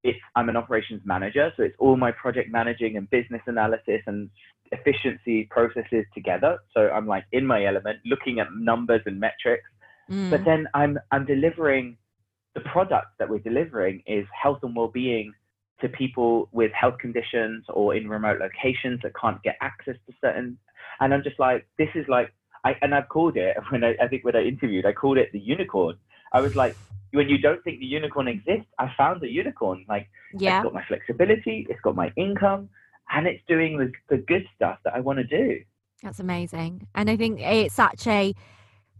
It's I'm an operations manager, so it's all my project managing and business analysis and efficiency processes together. So I'm like in my element, looking at numbers and metrics Mm. but then I'm I'm delivering the product that we're delivering is health and well-being to people with health conditions or in remote locations that can't get access to certain and I'm just like this is like I and I've called it *laughs* when I, I think when I interviewed I called it the unicorn I was like when you don't think the unicorn exists I found the unicorn like yeah. it's got my flexibility it's got my income and it's doing the, the good stuff that I want to do That's amazing. And I think it's such a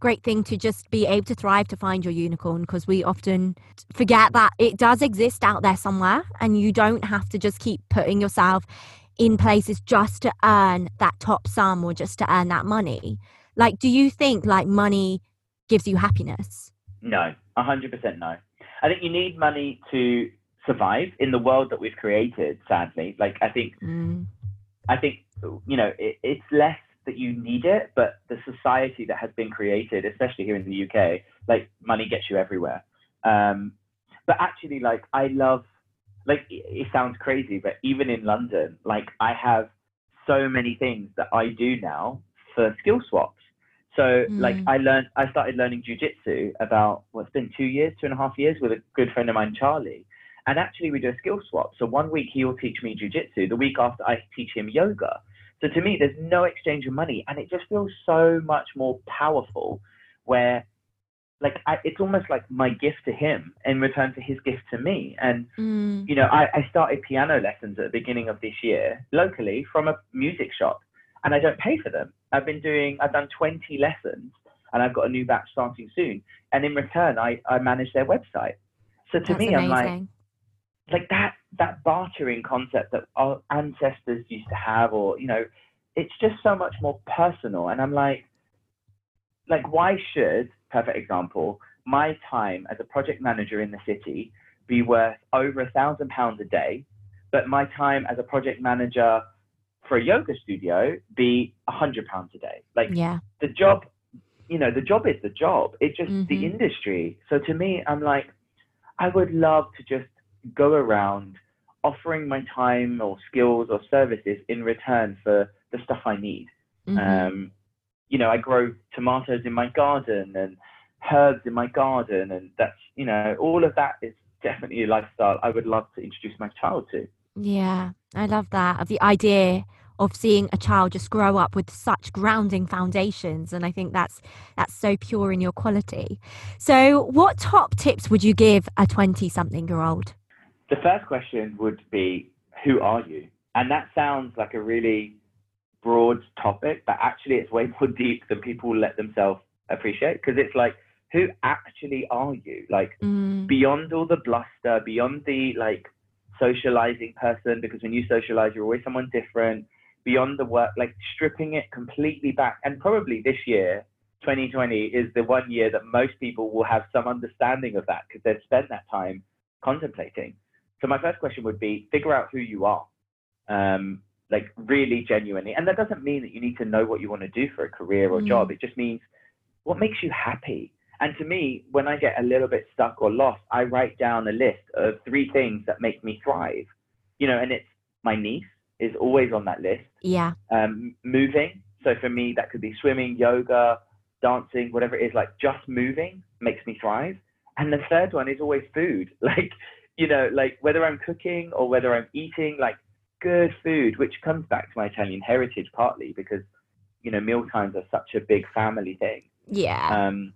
great thing to just be able to thrive to find your unicorn because we often forget that it does exist out there somewhere and you don't have to just keep putting yourself in places just to earn that top sum or just to earn that money. Like, do you think like money gives you happiness? No, a hundred percent no. I think you need money to survive in the world that we've created. Sadly, like I think, Mm, I think you know, it, it's less that you need it, but the society that has been created, especially here in the UK, like money gets you everywhere. Um, but actually, like I love, like it, it sounds crazy, but even in London, like I have so many things that I do now for skill swaps. So like Mm. I learned, I started learning jujitsu about what's been two years, two and a half years with a good friend of mine, Charlie. And actually, we do a skill swap. So one week he'll teach me jujitsu, the week after I teach him yoga. So to me, there's no exchange of money, and it just feels so much more powerful. Where, like, I, it's almost like my gift to him in return for his gift to me. And mm, you know, I, I started piano lessons at the beginning of this year locally from a music shop, and I don't pay for them. I've been doing, I've done 20 lessons, and I've got a new batch starting soon. And in return, I, I manage their website. So to that's me, I'm like, like that that bartering concept that our ancestors used to have, or you know, it's just so much more personal. And I'm like, like why should perfect example my time as a project manager in the city be worth over a thousand pounds a day, but my time as a project manager for a yoga studio be a hundred pounds a day? Like yeah. the job, you know, the job is the job. It's just Mhm. the industry. So to me, I'm like, I would love to just go around offering my time or skills or services in return for the stuff I need. Mhm. Um, you know, I grow tomatoes in my garden and herbs in my garden, and that's you know all of that is definitely a lifestyle I would love to introduce my child to. Yeah, I love that of the idea of seeing a child just grow up with such grounding foundations and i think that's that's so pure in your quality. So what top tips would you give a 20 something year old the first question would be who are you? And that sounds like a really broad topic but actually it's way *laughs* more deep than people let themselves appreciate because it's like who actually are you? Like mm. beyond all the bluster beyond the like socializing person because when you socialize you're always someone different beyond the work, like stripping it completely back. And probably this year, 2020, is the one year that most people will have some understanding of that because they've spent that time contemplating. So my first question would be figure out who you are, um, like really genuinely. And that doesn't mean that you need to know what you want to do for a career or mm. job. It just means what makes you happy. And to me, when I get a little bit stuck or lost, I write down a list of three things that make me thrive. You know, and it's my niece, is always on that list. Yeah. Um, moving. So for me, that could be swimming, yoga, dancing, whatever it is. Like just moving makes me thrive. And the third one is always food. *laughs* Like, you know, like whether I'm cooking or whether I'm eating, like good food, which comes back to my Italian heritage partly because, you know, meal times are such a big family thing. Yeah. Um,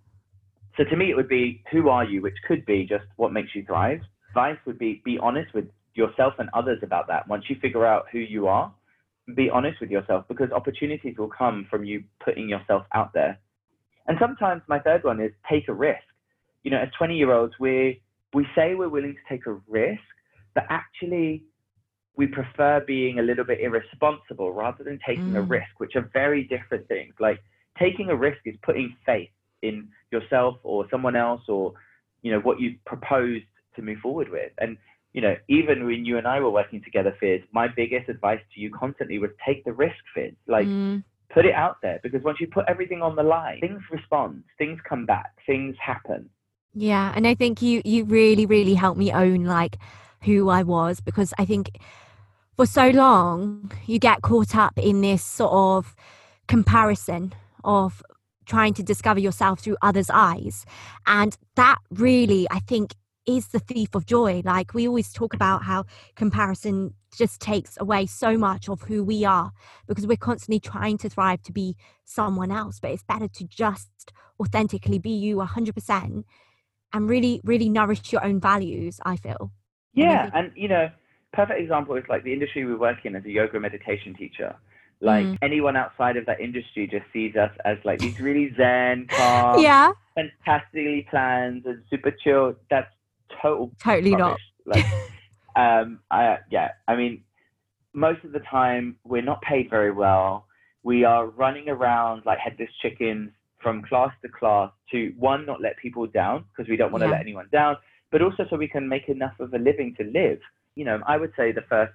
so to me, it would be who are you, which could be just what makes you thrive. Advice would be be honest with yourself and others about that. Once you figure out who you are, be honest with yourself because opportunities will come from you putting yourself out there. And sometimes my third one is take a risk. You know, as 20 year olds, we we say we're willing to take a risk, but actually we prefer being a little bit irresponsible rather than taking mm. a risk, which are very different things. Like taking a risk is putting faith in yourself or someone else or you know what you've proposed to move forward with. And you know, even when you and I were working together, Fizz, my biggest advice to you constantly was take the risk, Fizz. Like, mm. put it out there because once you put everything on the line, things respond, things come back, things happen. Yeah, and I think you you really really helped me own like who I was because I think for so long you get caught up in this sort of comparison of trying to discover yourself through others' eyes. And that really, I think, is the thief of joy. Like we always talk about how comparison just takes away so much of who we are because we're constantly trying to thrive to be someone else. But it's better to just authentically be you 100% and really, really nourish your own values, I feel. Yeah. And, you know, perfect example is like the industry we work in as a yoga meditation teacher. Like mm. anyone outside of that industry just sees us as like these really zen, calm, *laughs* yeah, fantastically planned and super chill. That's total totally rubbish. not. Like, *laughs* um, I yeah, I mean, most of the time we're not paid very well. We are running around like headless chickens from class to class to one, not let people down because we don't want to yeah. let anyone down, but also so we can make enough of a living to live. You know, I would say the first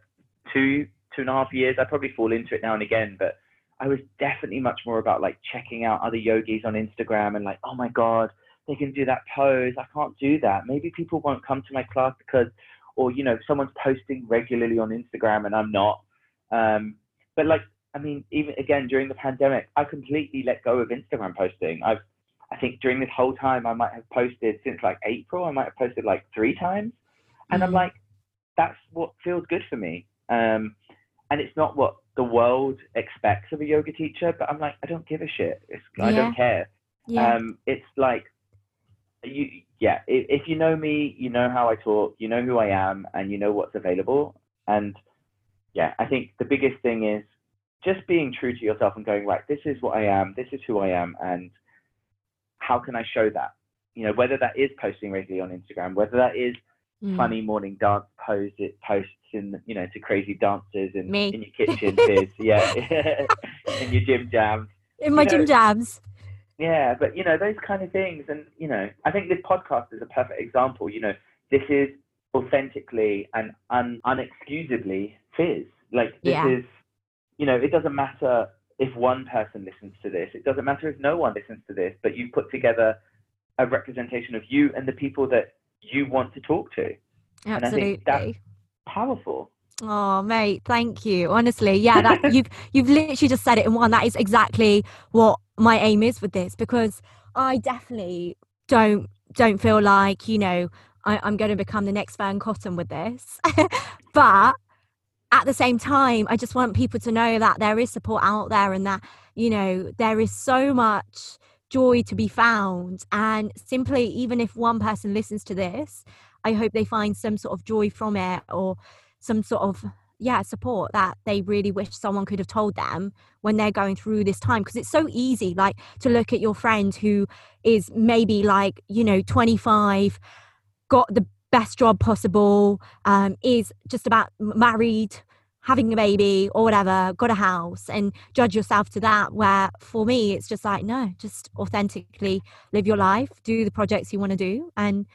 two, two and a half years, I probably fall into it now and again, but I was definitely much more about like checking out other yogis on Instagram and like, oh my God, they can do that pose. I can't do that. Maybe people won't come to my class because, or you know, someone's posting regularly on Instagram and I'm not. Um, but like, I mean, even again during the pandemic, I completely let go of Instagram posting. I've, I think during this whole time, I might have posted since like April. I might have posted like three times, and mm. I'm like, that's what feels good for me. Um, and it's not what the world expects of a yoga teacher, but I'm like, I don't give a shit. It's, yeah. I don't care. Yeah. Um, it's like you yeah if, you know me you know how i talk you know who i am and you know what's available. And yeah i think the biggest thing is just being true to yourself and going right this is what i am this is who i am and how can i show that? You know whether that is posting regularly on instagram whether that is mm. funny morning dance pose it posts in you know to crazy dances in, in your kitchen yeah. *laughs* In your gym jams. In my you know, gym jams yeah, but you know those kind of things, and you know, I think this podcast is a perfect example. You know, this is authentically and un- unexcusably fizz. Like this yeah. is, you know, it doesn't matter if one person listens to this. It doesn't matter if no one listens to this. But you've put together a representation of you and the people that you want to talk to. Absolutely. And I think that's powerful. Oh, mate, thank you. Honestly, yeah, that *laughs* you've you've literally just said it in one. That is exactly what my aim is with this because I definitely don't don't feel like you know I, am going to become the next Fearne Cotton with this. *laughs* but at the same time, I just want people to know that there is support out there and that, you know, there is so much joy to be found. And simply, even if one person listens to this, I hope they find some sort of joy from it or some sort of yeah support that they really wish someone could have told them when they're going through this time because it's so easy like to look at your friend who is maybe like you know 25 got the best job possible, um, is just about married, having a baby or whatever, got a house, and judge yourself to that. Where for me, it's just like, no, just authentically live your life, do the projects you want to do, and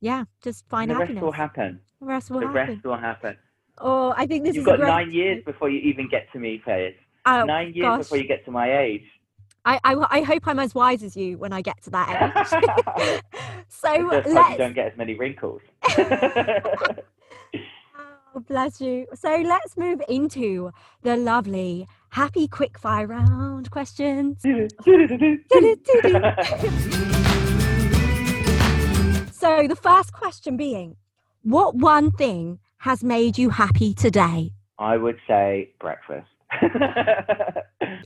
yeah, just find the happiness. rest will happen. The rest will the happen. rest will happen. Oh, I think this You've is got great. nine years before you even get to me, Faith. Oh, nine years gosh. before you get to my age. I, I, I hope I'm as wise as you when I get to that age. *laughs* *laughs* so like you let's don't get as many wrinkles. *laughs* Oh, bless you. So let's move into the lovely happy quickfire round questions. So the first question being, what one thing has made you happy today? I would say breakfast. *laughs*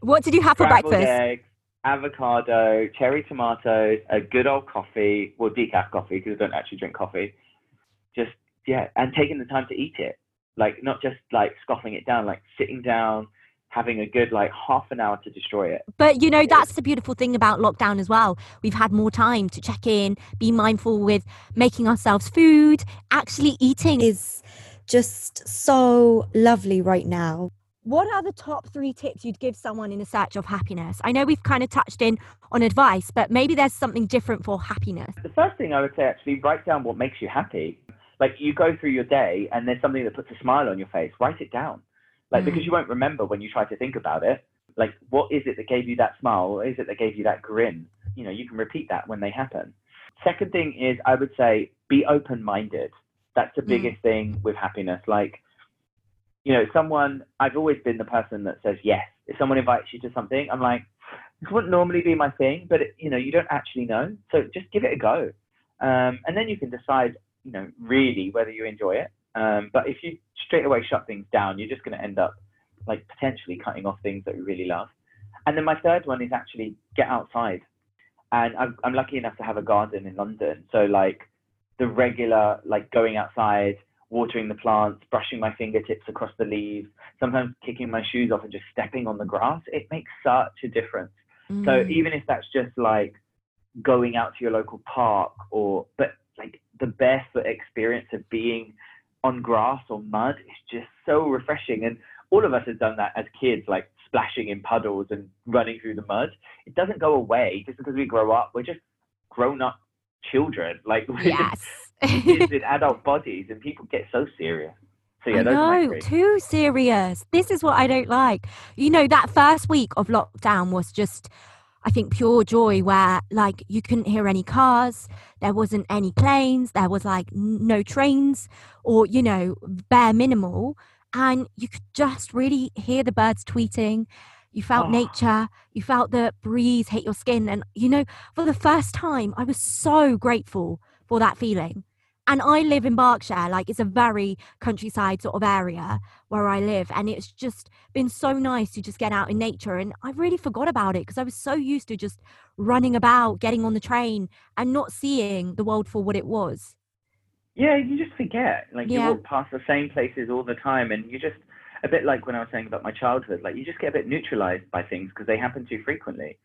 What did you have for Scrambled breakfast? eggs, avocado, cherry tomatoes, a good old coffee, well, decaf coffee because I don't actually drink coffee. Just yeah, and taking the time to eat it, like not just like scoffing it down, like sitting down, having a good like half an hour to destroy it. But you know, that's the beautiful thing about lockdown as well. We've had more time to check in, be mindful with making ourselves food. Actually, eating is just so lovely right now. What are the top three tips you'd give someone in a search of happiness? I know we've kind of touched in on advice, but maybe there's something different for happiness. The first thing I would say actually write down what makes you happy. Like you go through your day and there's something that puts a smile on your face, write it down. Like Mm. because you won't remember when you try to think about it. Like what is it that gave you that smile? What is it that gave you that grin? You know, you can repeat that when they happen. Second thing is I would say be open minded. That's the Mm. biggest thing with happiness. Like, you know, someone I've always been the person that says yes. If someone invites you to something, I'm like, this wouldn't normally be my thing, but it, you know, you don't actually know. So just give it a go. Um, and then you can decide, you know, really whether you enjoy it. Um, but if you straight away shut things down, you're just going to end up like potentially cutting off things that we really love. And then my third one is actually get outside. And I'm, I'm lucky enough to have a garden in London. So like the regular, like going outside, watering the plants, brushing my fingertips across the leaves, sometimes kicking my shoes off and just stepping on the grass, it makes such a difference. So Mm. even if that's just like going out to your local park or but like the barefoot experience of being on grass or mud is just so refreshing. And all of us have done that as kids like splashing in puddles and running through the mud. It doesn't go away. Just because we grow up we're just grown up children. Like *laughs* we're yes. kids in adult bodies and people get so serious. So yeah I those are my know, too serious. This is what I don't like. You know, that first week of lockdown was just, I think, pure joy where, like, you couldn't hear any cars, there wasn't any planes, there was, like, no trains, or, you know, bare minimal. And you could just really hear the birds tweeting. You felt Oh. nature, you felt the breeze hit your skin. And, you know, for the first time, I was so grateful for that feeling. And I live in Berkshire, like it's a very countryside sort of area where I live. And it's just been so nice to just get out in nature. And I really forgot about it because I was so used to just running about, getting on the train and not seeing the world for what it was. Yeah, you just forget. Like Yeah. you walk past the same places all the time, and you just a bit like when I was saying about my childhood. Like you just get a bit neutralized by things because they happen too frequently.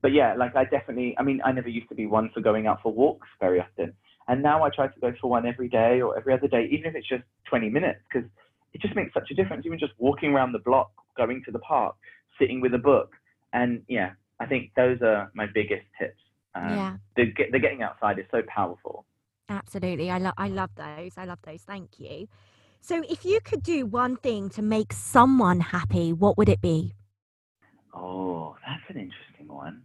But yeah, like I definitely. I mean, I never used to be one for going out for walks very often, and now I try to go for one every day or every other day, even if it's just 20 minutes, because it just makes such a difference. Even just walking around the block, going to the park, sitting with a book, and yeah, I think those are my biggest tips. Um, yeah, the get- the getting outside is so powerful. absolutely. I, lo- I love those. I love those. Thank you. So, if you could do one thing to make someone happy, what would it be? Oh, that's an interesting one.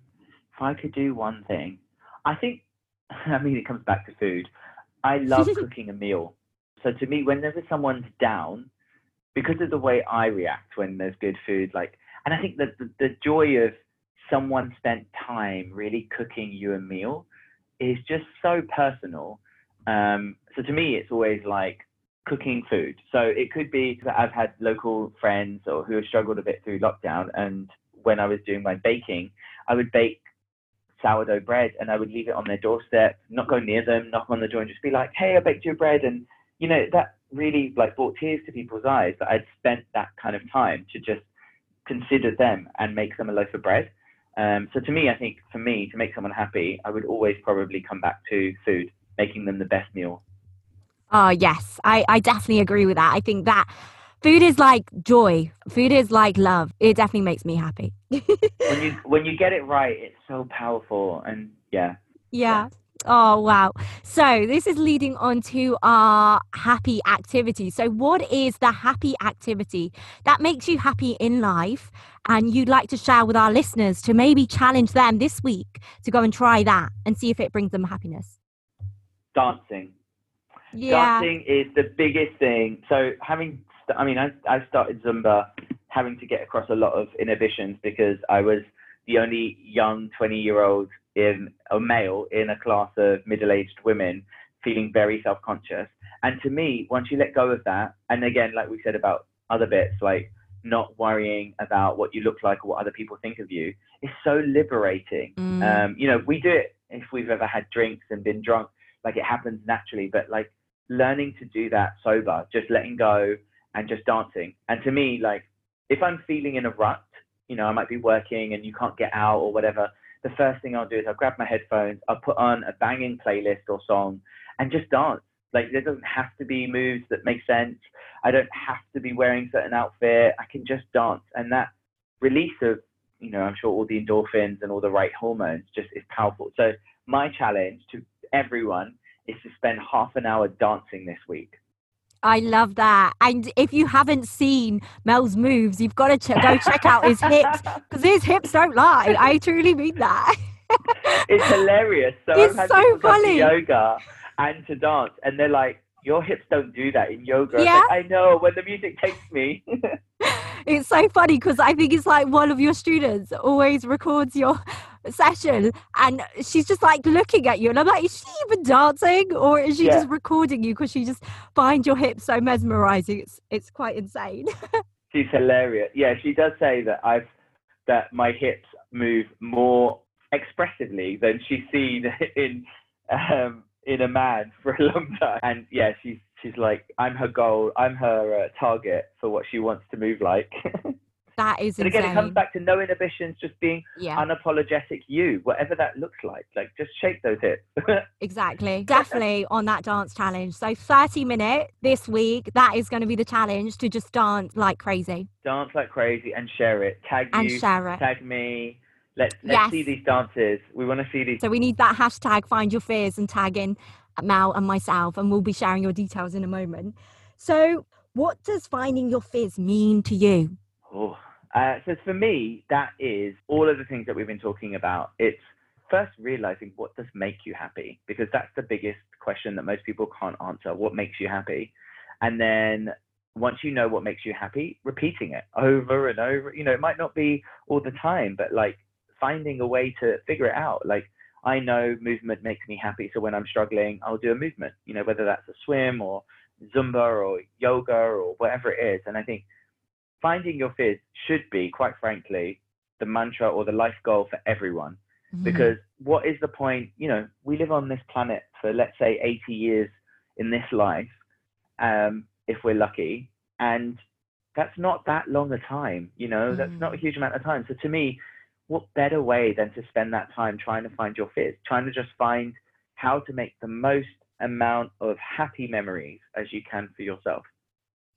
If I could do one thing, I think, *laughs* I mean, it comes back to food. I love *laughs* cooking a meal. So to me, whenever someone's down, because of the way I react when there's good food, like, and I think that the, the joy of someone spent time really cooking you a meal is just so personal. Um, so to me, it's always like cooking food. So it could be that I've had local friends or who have struggled a bit through lockdown, and when I was doing my baking, I would bake sourdough bread and I would leave it on their doorstep, not go near them, knock on the door, and just be like, "Hey, I baked your bread," and you know that really like brought tears to people's eyes that I'd spent that kind of time to just consider them and make them a loaf of bread. Um, so to me, I think for me to make someone happy, I would always probably come back to food, making them the best meal. Oh yes, I, I definitely agree with that. I think that food is like joy. Food is like love. It definitely makes me happy. when you when you get it right, it's so powerful and yeah. Yeah. Oh, wow. So, this is leading on to our happy activity. So, what is the happy activity that makes you happy in life and you'd like to share with our listeners to maybe challenge them this week to go and try that and see if it brings them happiness? Dancing. Yeah. Dancing is the biggest thing. So, having, I mean, I, I started Zumba having to get across a lot of inhibitions because I was the only young 20 year old in a male in a class of middle-aged women feeling very self-conscious. And to me, once you let go of that, and again, like we said about other bits, like not worrying about what you look like or what other people think of you, is so liberating. Mm. Um, you know, we do it if we've ever had drinks and been drunk, like it happens naturally, but like learning to do that sober, just letting go and just dancing. And to me, like if I'm feeling in a rut, you know, I might be working and you can't get out or whatever, the first thing I'll do is I'll grab my headphones, I'll put on a banging playlist or song and just dance. Like there doesn't have to be moves that make sense. I don't have to be wearing certain outfit. I can just dance. And that release of, you know, I'm sure all the endorphins and all the right hormones just is powerful. So my challenge to everyone is to spend half an hour dancing this week. I love that. And if you haven't seen Mel's moves, you've got to ch- go check out his hips *laughs* because his hips don't lie. I truly mean that. *laughs* it's hilarious. So it's I've had so funny. yoga and to dance, and they're like, "Your hips don't do that in yoga." Yeah. Like, I know. When the music takes me. *laughs* it's so funny because I think it's like one of your students always records your session and she's just like looking at you and I'm like, is she even dancing or is she yeah. just recording you because she just finds your hips so mesmerizing? It's it's quite insane. *laughs* she's hilarious. Yeah, she does say that I've that my hips move more expressively than she's seen *laughs* in um, in a man *laughs* for a long time. And yeah, she's she's like, I'm her goal, I'm her uh, target for what she wants to move like. That is but again, it comes back to no inhibitions, just being yeah. unapologetic you, whatever that looks like. Like, just shake those hips. *laughs* exactly. Definitely on that dance challenge. So 30 minutes this week, that is going to be the challenge to just dance like crazy. Dance like crazy and share it. Tag and you, share it. tag me. Let's, let's yes. see these dances. We want to see these. So we need that hashtag find your fizz and tag in Mel and myself, and we'll be sharing your details in a moment. So, what does finding your fizz mean to you? Oh, uh, so for me, that is all of the things that we've been talking about. It's first realizing what does make you happy, because that's the biggest question that most people can't answer. What makes you happy? And then once you know what makes you happy, repeating it over and over. You know, it might not be all the time, but like finding a way to figure it out. Like I know movement makes me happy. So when I'm struggling, I'll do a movement, you know, whether that's a swim or Zumba or yoga or whatever it is. And I think finding your fizz should be, quite frankly, the mantra or the life goal for everyone. Mm-hmm. Because what is the point? You know, we live on this planet for, let's say, 80 years in this life, um, if we're lucky. And that's not that long a time, you know, mm-hmm. that's not a mm. huge amount of time. So to me, what better way than to spend that time trying to find your fizz, trying to just find how to make the most amount of happy memories as you can for yourself.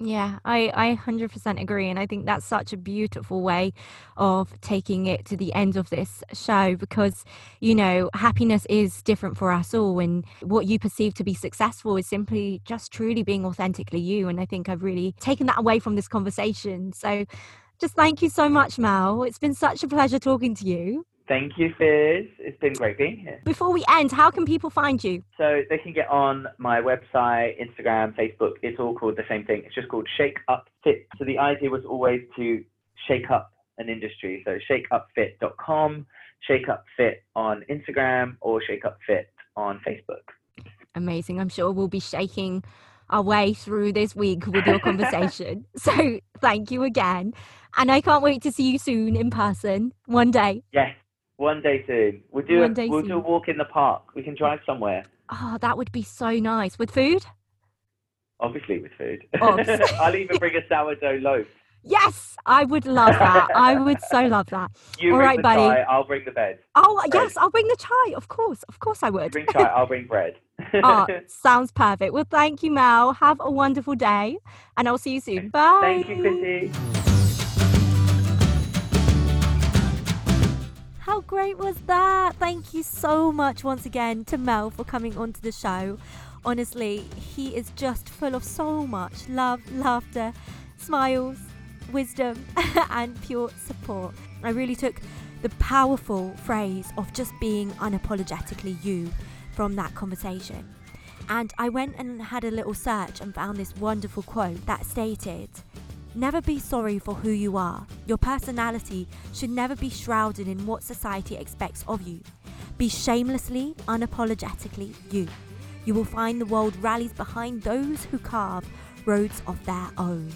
Yeah, I, I 100% agree. And I think that's such a beautiful way of taking it to the end of this show because, you know, happiness is different for us all. And what you perceive to be successful is simply just truly being authentically you. And I think I've really taken that away from this conversation. So just thank you so much, Mel. It's been such a pleasure talking to you. Thank you, Fizz. It's been great being here. Before we end, how can people find you? So they can get on my website, Instagram, Facebook. It's all called the same thing. It's just called Shake Up Fit. So the idea was always to shake up an industry. So shakeupfit.com, Shake Up Fit on Instagram, or Shake Up Fit on Facebook. Amazing. I'm sure we'll be shaking our way through this week with your conversation. *laughs* so thank you again. And I can't wait to see you soon in person one day. Yes, one day soon. We'll do one a, we'll soon. do a walk in the park. We can drive somewhere. Oh, that would be so nice. With food? Obviously with food. *laughs* I'll even bring a sourdough loaf. Yes, I would love that. I would so love that. *laughs* You All bring right, the buddy. chai, I'll bring the bed. Oh yes, I'll bring the chai. Of course, of course, I would. You bring chai, *laughs* I'll bring bread. oh, sounds perfect. Well, thank you, Mel. Have a wonderful day, and I'll see you soon. Bye. Thank you, Chrissy. How great was that? Thank you so much once again to Mel for coming onto the show. Honestly, he is just full of so much love, laughter, smiles, wisdom, *laughs* and pure support. I really took the powerful phrase of just being unapologetically you from that conversation. And I went and had a little search and found this wonderful quote that stated, Never be sorry for who you are. Your personality should never be shrouded in what society expects of you. Be shamelessly, unapologetically you. You will find the world rallies behind those who carve roads of their own.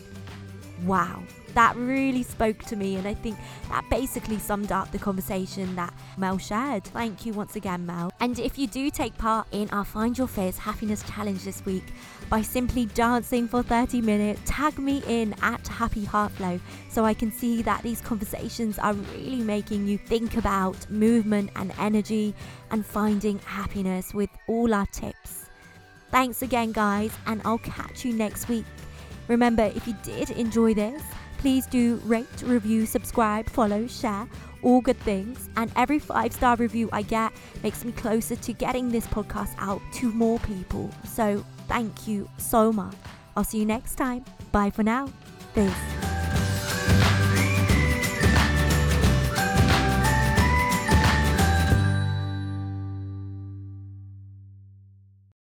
Wow that really spoke to me, and I think that basically summed up the conversation that Mel shared. Thank you once again, Mel. And if you do take part in our Find Your Fizz Happiness Challenge this week by simply dancing for 30 minutes, tag me in at Happy Heartflow so I can see that these conversations are really making you think about movement and energy and finding happiness with all our tips. Thanks again, guys, and I'll catch you next week. Remember, if you did enjoy this, Please do rate, review, subscribe, follow, share, all good things. And every five star review I get makes me closer to getting this podcast out to more people. So thank you so much. I'll see you next time. Bye for now. Peace.